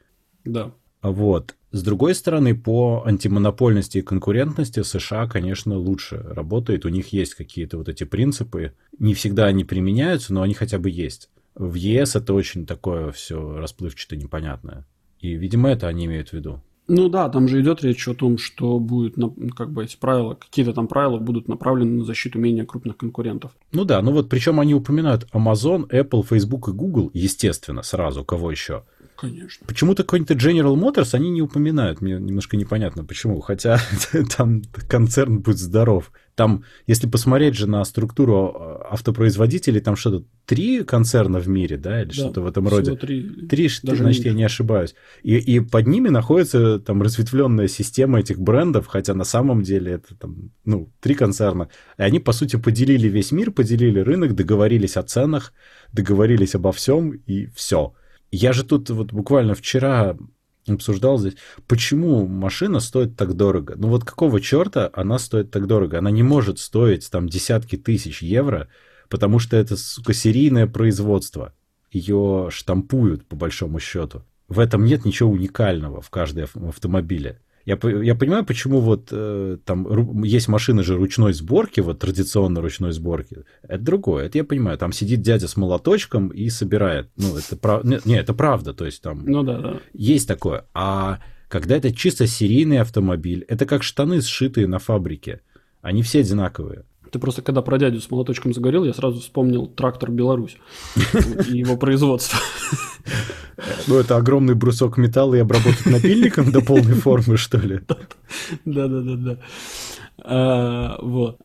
Да. Вот. С другой стороны, по антимонопольности и конкурентности США, конечно, лучше работает. У них есть какие-то вот эти принципы. Не всегда они применяются, но они хотя бы есть. В ЕС это очень такое все расплывчатое, непонятное. И, видимо, это они имеют в виду. Ну да, там же идет речь о том, что будет, как бы эти правила, какие-то там правила будут направлены на защиту менее крупных конкурентов. Ну да, ну вот причем они упоминают Amazon, Apple, Facebook и Google, естественно, сразу, кого еще? Конечно. Почему-то какой-нибудь General Motors они не упоминают. Мне немножко непонятно, почему. Хотя там концерн будет здоров. Там, если посмотреть же на структуру а, автопроизводителей, там что-то три концерна в мире, да, или да, что-то в этом роде. Три, три даже значит, я не ошибаюсь. И, и под ними находится там разветвленная система этих брендов, хотя на самом деле это там, ну, три концерна. И они, по сути, поделили весь мир, поделили рынок, договорились о ценах, договорились обо всем, и все. Я же тут вот буквально вчера обсуждал здесь, почему машина стоит так дорого. Ну вот какого черта она стоит так дорого? Она не может стоить там десятки тысяч евро, потому что это, сука, серийное производство. Ее штампуют, по большому счету. В этом нет ничего уникального в каждой автомобиле. Я, я понимаю, почему вот э, там есть машины же ручной сборки, вот традиционно ручной сборки. Это другое, это я понимаю. Там сидит дядя с молоточком и собирает. Ну, это правда. Не, не, это правда. То есть там ну, да, да. есть такое. А когда это чисто серийный автомобиль, это как штаны, сшитые на фабрике. Они все одинаковые. Ты просто когда про дядю с молоточком заговорил, я сразу вспомнил трактор Беларусь и его производство. Ну, это огромный брусок металла и обработать напильником до полной формы, что ли? Да-да-да-да. А, вот.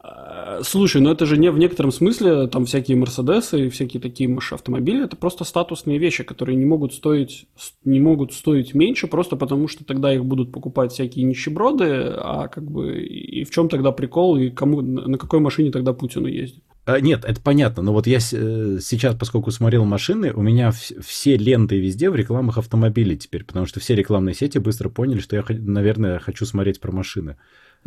Слушай, ну это же не в некотором смысле там всякие Мерседесы и всякие такие автомобили, это просто статусные вещи, которые не могут стоить, не могут стоить меньше, просто потому что тогда их будут покупать всякие нищеброды, а как бы и в чем тогда прикол, и кому, на какой машине тогда Путину ездит? А, нет, это понятно, но вот я э, сейчас, поскольку смотрел машины, у меня все ленты везде в рекламах автомобилей теперь, потому что все рекламные сети быстро поняли, что я, наверное, хочу смотреть про машины.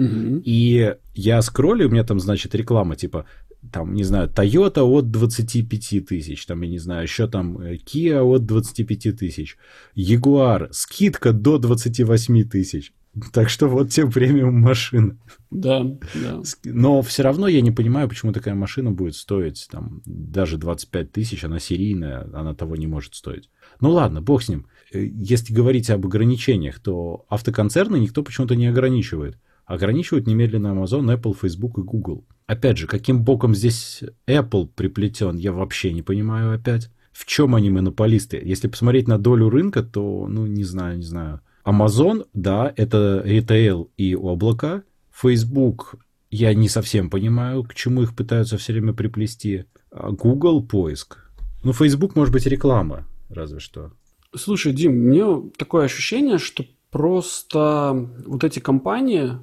Угу. И я скроллю, у меня там, значит, реклама типа, там, не знаю, Toyota от 25 тысяч, там, я не знаю, еще там э, Kia от 25 тысяч, Jaguar, скидка до 28 тысяч. Так что вот тебе премиум машина. Да, да. Но все равно я не понимаю, почему такая машина будет стоить там даже 25 тысяч, она серийная, она того не может стоить. Ну ладно, бог с ним. Э, если говорить об ограничениях, то автоконцерны никто почему-то не ограничивает. Ограничивают немедленно Amazon, Apple, Facebook и Google. Опять же, каким боком здесь Apple приплетен, я вообще не понимаю опять. В чем они монополисты? Если посмотреть на долю рынка, то, ну, не знаю, не знаю. Amazon, да, это ритейл и облако. Facebook, я не совсем понимаю, к чему их пытаются все время приплести. А Google поиск. Ну, Facebook может быть реклама, разве что. Слушай, Дим, мне такое ощущение, что просто вот эти компании,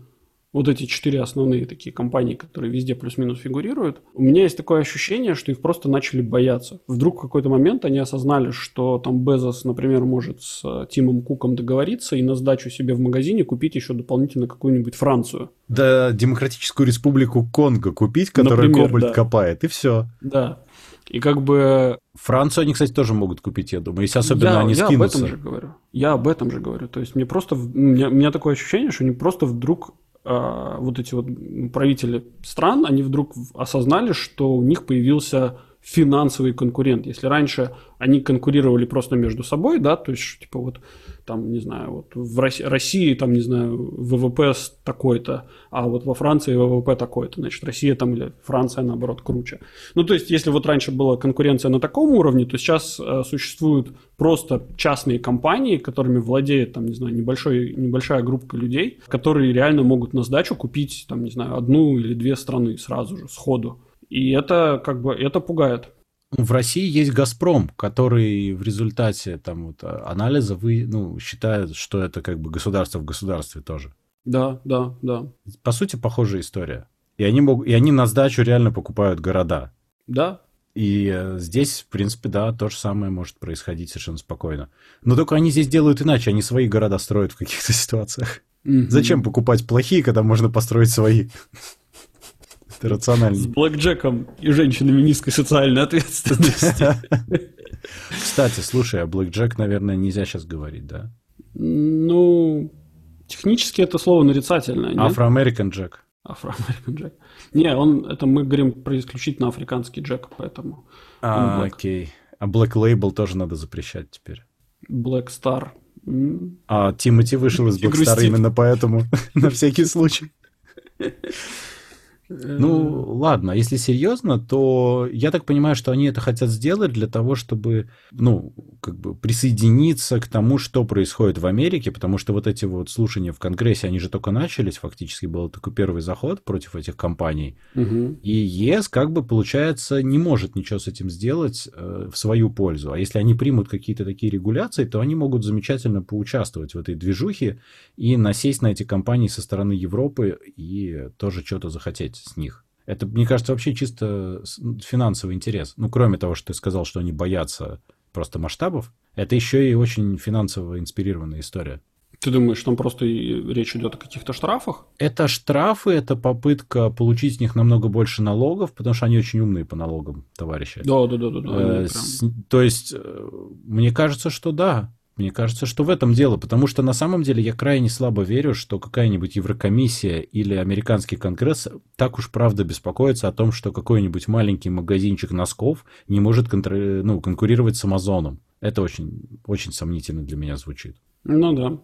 вот эти четыре основные такие компании, которые везде плюс-минус фигурируют, у меня есть такое ощущение, что их просто начали бояться. Вдруг в какой-то момент они осознали, что там Безос, например, может с э, Тимом Куком договориться и на сдачу себе в магазине купить еще дополнительно какую-нибудь Францию. Да, Демократическую Республику Конго купить, которая например, кобальт да. копает, и все. Да. И как бы... Францию они, кстати, тоже могут купить, я думаю, если особенно я, они я скинутся. Я об этом же говорю. Я об этом же говорю. То есть мне просто... У меня, у меня такое ощущение, что они просто вдруг вот эти вот правители стран, они вдруг осознали, что у них появился финансовый конкурент. Если раньше они конкурировали просто между собой, да, то есть, типа, вот там, не знаю, вот в России, там, не знаю, ВВП такой-то, а вот во Франции ВВП такой-то, значит, Россия там или Франция, наоборот, круче. Ну, то есть, если вот раньше была конкуренция на таком уровне, то сейчас э, существуют просто частные компании, которыми владеет, там, не знаю, небольшой, небольшая группа людей, которые реально могут на сдачу купить, там, не знаю, одну или две страны сразу же, сходу. И это как бы, это пугает. В России есть «Газпром», который в результате там, вот, а, анализа вы, ну, считает, что это как бы государство в государстве тоже. Да, да, да. По сути, похожая история. И они, могут, и они на сдачу реально покупают города. Да. И э, здесь, в принципе, да, то же самое может происходить совершенно спокойно. Но только они здесь делают иначе, они свои города строят в каких-то ситуациях. Mm-hmm. Зачем покупать плохие, когда можно построить свои? Это рационально. С блэкджеком и женщинами низкой социальной ответственности. Кстати, слушай, а блэкджек, наверное, нельзя сейчас говорить, да? Ну, технически это слово нарицательное. African American Jack. African American Jack. Не, он, это мы говорим про исключительно африканский джек, поэтому... А, окей. А Black Label тоже надо запрещать теперь. Black Star. А Тимати вышел из Black Star именно поэтому, на всякий случай. Ну, ладно, если серьезно, то я так понимаю, что они это хотят сделать для того, чтобы, ну, как бы присоединиться к тому, что происходит в Америке, потому что вот эти вот слушания в Конгрессе, они же только начались, фактически был такой первый заход против этих компаний. Угу. И ЕС, как бы, получается, не может ничего с этим сделать э, в свою пользу. А если они примут какие-то такие регуляции, то они могут замечательно поучаствовать в этой движухе и насесть на эти компании со стороны Европы и тоже что-то захотеть с них. Это, мне кажется, вообще чисто финансовый интерес. Ну, кроме того, что ты сказал, что они боятся просто масштабов, это еще и очень финансово инспирированная история. Ты думаешь, там просто речь идет о каких-то штрафах? Это штрафы, это попытка получить с них намного больше налогов, потому что они очень умные по налогам, товарищи. Да, да, да, да. да э, с, то есть, э, мне кажется, что да. Мне кажется, что в этом дело, потому что на самом деле я крайне слабо верю, что какая-нибудь Еврокомиссия или американский конгресс так уж правда беспокоится о том, что какой-нибудь маленький магазинчик носков не может контр... ну, конкурировать с Амазоном. Это очень, очень сомнительно для меня звучит. Ну да.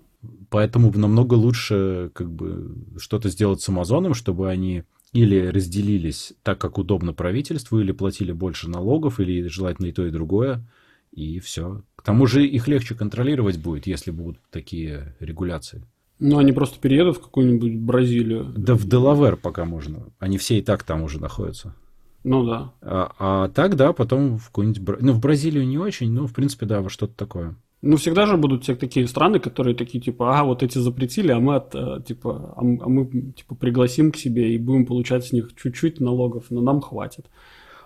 Поэтому намного лучше как бы что-то сделать с Амазоном, чтобы они или разделились так, как удобно правительству, или платили больше налогов, или желательно и то, и другое, и все. К тому же их легче контролировать будет, если будут такие регуляции. Ну, они просто переедут в какую-нибудь Бразилию. Да в Делавер пока можно. Они все и так там уже находятся. Ну да. А, а так, да, потом в какую-нибудь... Ну, в Бразилию не очень, но, в принципе, да, во что-то такое. Ну, всегда же будут все такие страны, которые такие, типа, а, вот эти запретили, а мы, от, э, типа, а мы, типа, пригласим к себе и будем получать с них чуть-чуть налогов, но нам хватит.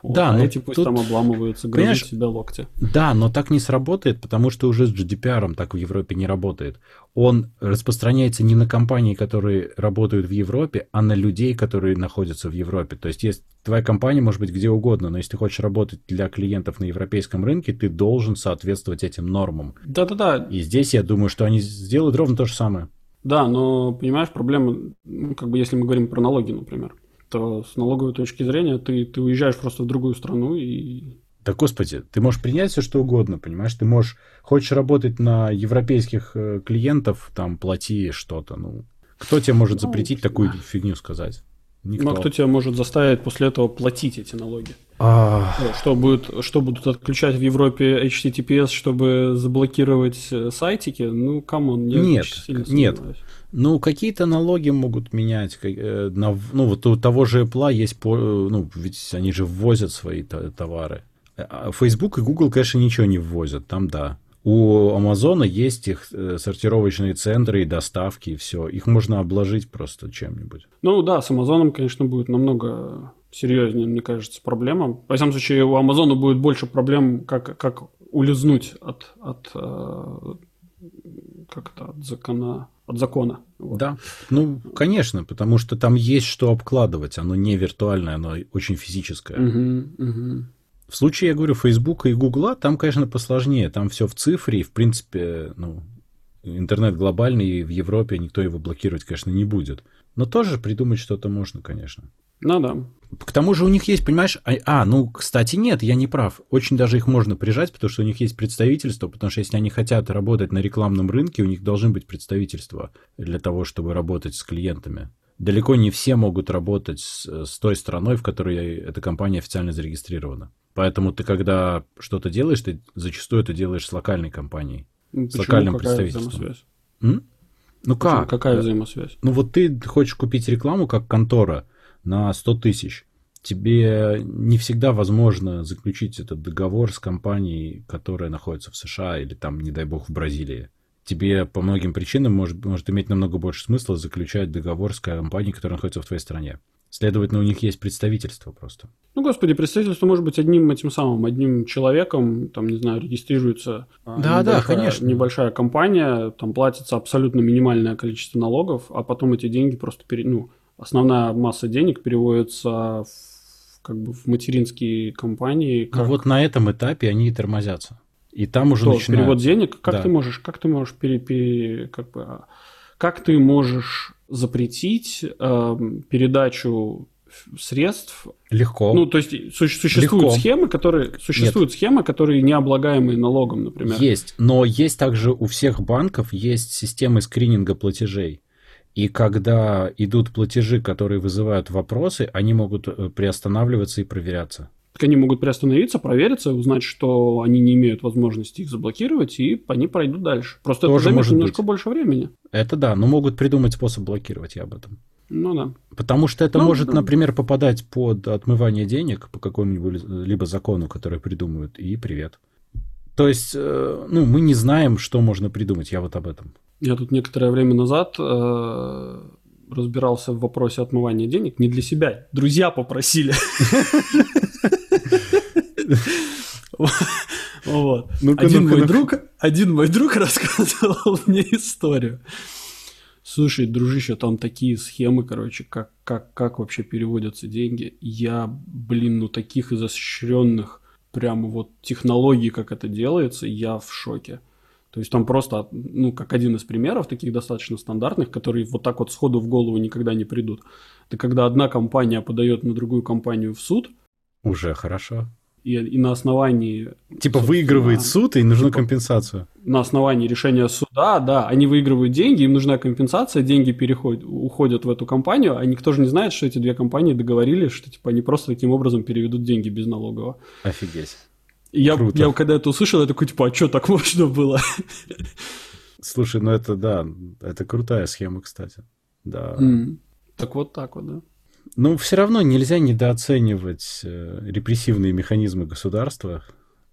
Да, а но эти пусть тут, там обламываются, грызут себя локти. Да, но так не сработает, потому что уже с GDPR так в Европе не работает. Он распространяется не на компании, которые работают в Европе, а на людей, которые находятся в Европе. То есть, есть твоя компания может быть где угодно, но если ты хочешь работать для клиентов на европейском рынке, ты должен соответствовать этим нормам. Да-да-да. И здесь я думаю, что они сделают ровно то же самое. Да, но понимаешь, проблема, ну, как бы если мы говорим про налоги, например то с налоговой точки зрения ты, ты уезжаешь просто в другую страну и... Да, господи, ты можешь принять все что угодно, понимаешь? Ты можешь, хочешь работать на европейских э, клиентов, там, плати что-то, ну... Кто тебе может ну, запретить ну, такую фигню сказать? Никто. Ну, а кто тебя может заставить после этого платить эти налоги? А... Что, будет, что будут отключать в Европе HTTPS, чтобы заблокировать э, сайтики? Ну, come on, я нет, нет. Ну, какие-то налоги могут менять. Э, ну, вот у того же Apple есть, ну, ведь они же ввозят свои товары. А Facebook и Google, конечно, ничего не ввозят, там да. У Амазона есть их э, сортировочные центры и доставки, и все. Их можно обложить просто чем-нибудь. Ну да, с Амазоном, конечно, будет намного серьезнее, мне кажется, проблема. Во всяком случае, у Амазона будет больше проблем, как, как улизнуть от, от, э, как это, от закона от закона. Вот. Да, ну, конечно, потому что там есть что обкладывать, оно не виртуальное, оно очень физическое. Угу, угу. В случае, я говорю, Фейсбука и Гугла, там, конечно, посложнее, там все в цифре, и, в принципе, ну, интернет глобальный, и в Европе никто его блокировать, конечно, не будет. Но тоже придумать что-то можно, конечно. Ну да. К тому же у них есть, понимаешь, а, а, ну, кстати, нет, я не прав. Очень даже их можно прижать, потому что у них есть представительство, потому что если они хотят работать на рекламном рынке, у них должны быть представительства для того, чтобы работать с клиентами. Далеко не все могут работать с, с той страной, в которой эта компания официально зарегистрирована. Поэтому ты, когда что-то делаешь, ты зачастую это делаешь с локальной компанией. Ну, с локальным Какая представительством. Ну Почему? как? Какая взаимосвязь? Ну вот ты хочешь купить рекламу как контора – на 100 тысяч. Тебе не всегда возможно заключить этот договор с компанией, которая находится в США или там, не дай бог, в Бразилии. Тебе по многим причинам может, может иметь намного больше смысла заключать договор с компанией, которая находится в твоей стране. Следовательно, у них есть представительство просто. Ну, господи, представительство может быть одним этим самым, одним человеком, там, не знаю, регистрируется а, да, да, конечно. небольшая компания, там платится абсолютно минимальное количество налогов, а потом эти деньги просто, пере... ну, основная масса денег переводится в, как бы в материнские компании. Как... Ну вот на этом этапе они и тормозятся. И там уже Что, начинают... перевод денег? Как да. ты можешь, как ты можешь пере, пере, как бы, а, как ты можешь запретить э, передачу средств. Легко. Ну, то есть существуют Легко. схемы, которые существуют Нет. схемы, которые не облагаемые налогом, например. Есть, но есть также у всех банков есть системы скрининга платежей. И когда идут платежи, которые вызывают вопросы, они могут э, приостанавливаться и проверяться. Так они могут приостановиться, провериться, узнать, что они не имеют возможности их заблокировать, и они пройдут дальше. Просто Тоже это займет немножко быть. больше времени. Это да, но могут придумать способ блокировать, я об этом. Ну да. Потому что это ну, может, да. например, попадать под отмывание денег по какому-нибудь либо закону, который придумают, и привет. То есть, э, ну, мы не знаем, что можно придумать, я вот об этом. Я тут некоторое время назад э, разбирался в вопросе отмывания денег не для себя, друзья попросили. Вот. Один мой друг, один мой друг рассказывал мне историю. Слушай, дружище, там такие схемы, короче, как, как, как вообще переводятся деньги. Я, блин, ну таких изощренных прямо вот технологий, как это делается, я в шоке. То есть там просто, ну, как один из примеров, таких достаточно стандартных, которые вот так вот сходу в голову никогда не придут. Это когда одна компания подает на другую компанию в суд. Уже хорошо и, и на основании... Типа выигрывает суд, и нужна типа, компенсацию. На основании решения суда, да, они выигрывают деньги, им нужна компенсация, деньги переходят, уходят в эту компанию, а никто же не знает, что эти две компании договорились, что типа они просто таким образом переведут деньги без налогового. Офигеть. я, я когда это услышал, я такой, типа, а что, так можно было? Слушай, ну это да, это крутая схема, кстати. Да. Mm. Так вот так вот, да. Ну, все равно нельзя недооценивать э, репрессивные механизмы государства.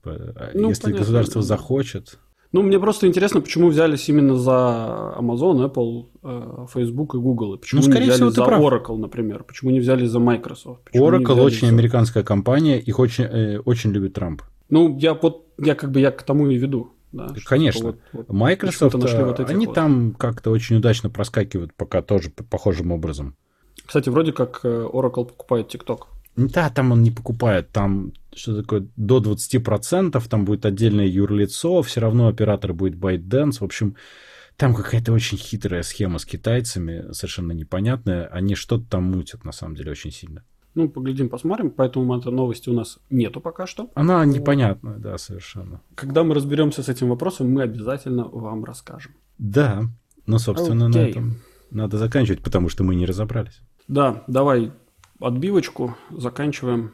А ну, Если понятно, государство да. захочет. Ну, мне просто интересно, почему взялись именно за Amazon, Apple, э, Facebook и Google. Почему ну, скорее не взяли всего, за прав. Oracle, например? Почему не взяли за Microsoft? Почему Oracle очень за... американская компания, их очень, э, очень любит Трамп. Ну, я вот, я как бы я к тому и веду. Да, Конечно. Вот, вот, Microsoft, нашли вот они вот. там как-то очень удачно проскакивают пока тоже похожим образом. Кстати, вроде как э, Oracle покупает TikTok. Да, там он не покупает, там что такое, до 20%, там будет отдельное юрлицо, все равно оператор будет ByteDance, в общем, там какая-то очень хитрая схема с китайцами, совершенно непонятная, они что-то там мутят, на самом деле, очень сильно. Ну, поглядим, посмотрим, поэтому этой новости у нас нету пока что. Она непонятная, да, совершенно. Когда мы разберемся с этим вопросом, мы обязательно вам расскажем. Да, ну, собственно, okay. на этом надо заканчивать, потому что мы не разобрались. Да, давай отбивочку, заканчиваем,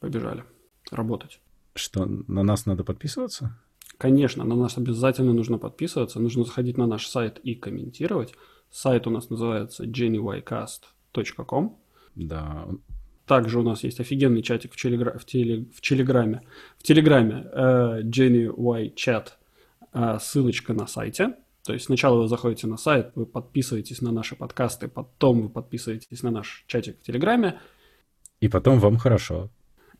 побежали работать. Что, на нас надо подписываться? Конечно, на нас обязательно нужно подписываться, нужно заходить на наш сайт и комментировать. Сайт у нас называется jennycast.com. Да. Также у нас есть офигенный чатик в, телегра... в, теле... в Телеграме. В Телеграме э, Jenny Y Chat, э, ссылочка на сайте. То есть сначала вы заходите на сайт, вы подписываетесь на наши подкасты, потом вы подписываетесь на наш чатик в Телеграме. И потом вам хорошо.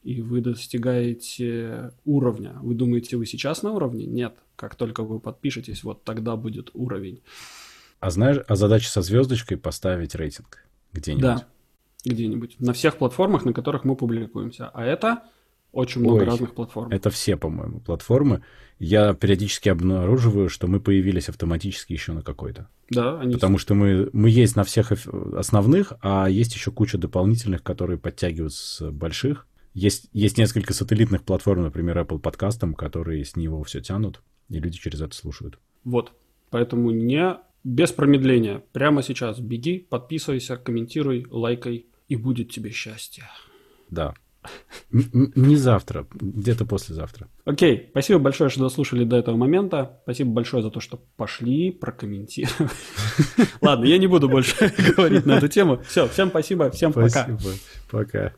И вы достигаете уровня. Вы думаете, вы сейчас на уровне? Нет. Как только вы подпишетесь, вот тогда будет уровень. А знаешь, а задача со звездочкой поставить рейтинг где-нибудь? Да, где-нибудь. На всех платформах, на которых мы публикуемся. А это очень много Ой, разных платформ. Это все, по-моему, платформы. Я периодически обнаруживаю, что мы появились автоматически еще на какой-то. Да, они Потому что мы, мы есть на всех основных, а есть еще куча дополнительных, которые подтягиваются с больших. Есть, есть несколько сателлитных платформ, например, Apple подкастом, которые с него все тянут, и люди через это слушают. Вот. Поэтому не без промедления. Прямо сейчас беги, подписывайся, комментируй, лайкай, и будет тебе счастье. Да. Не завтра, где-то послезавтра. Окей, спасибо большое, что дослушали до этого момента. Спасибо большое за то, что пошли, прокомментировали. Ладно, я не буду больше говорить на эту тему. Все, всем спасибо, всем пока. Спасибо, пока.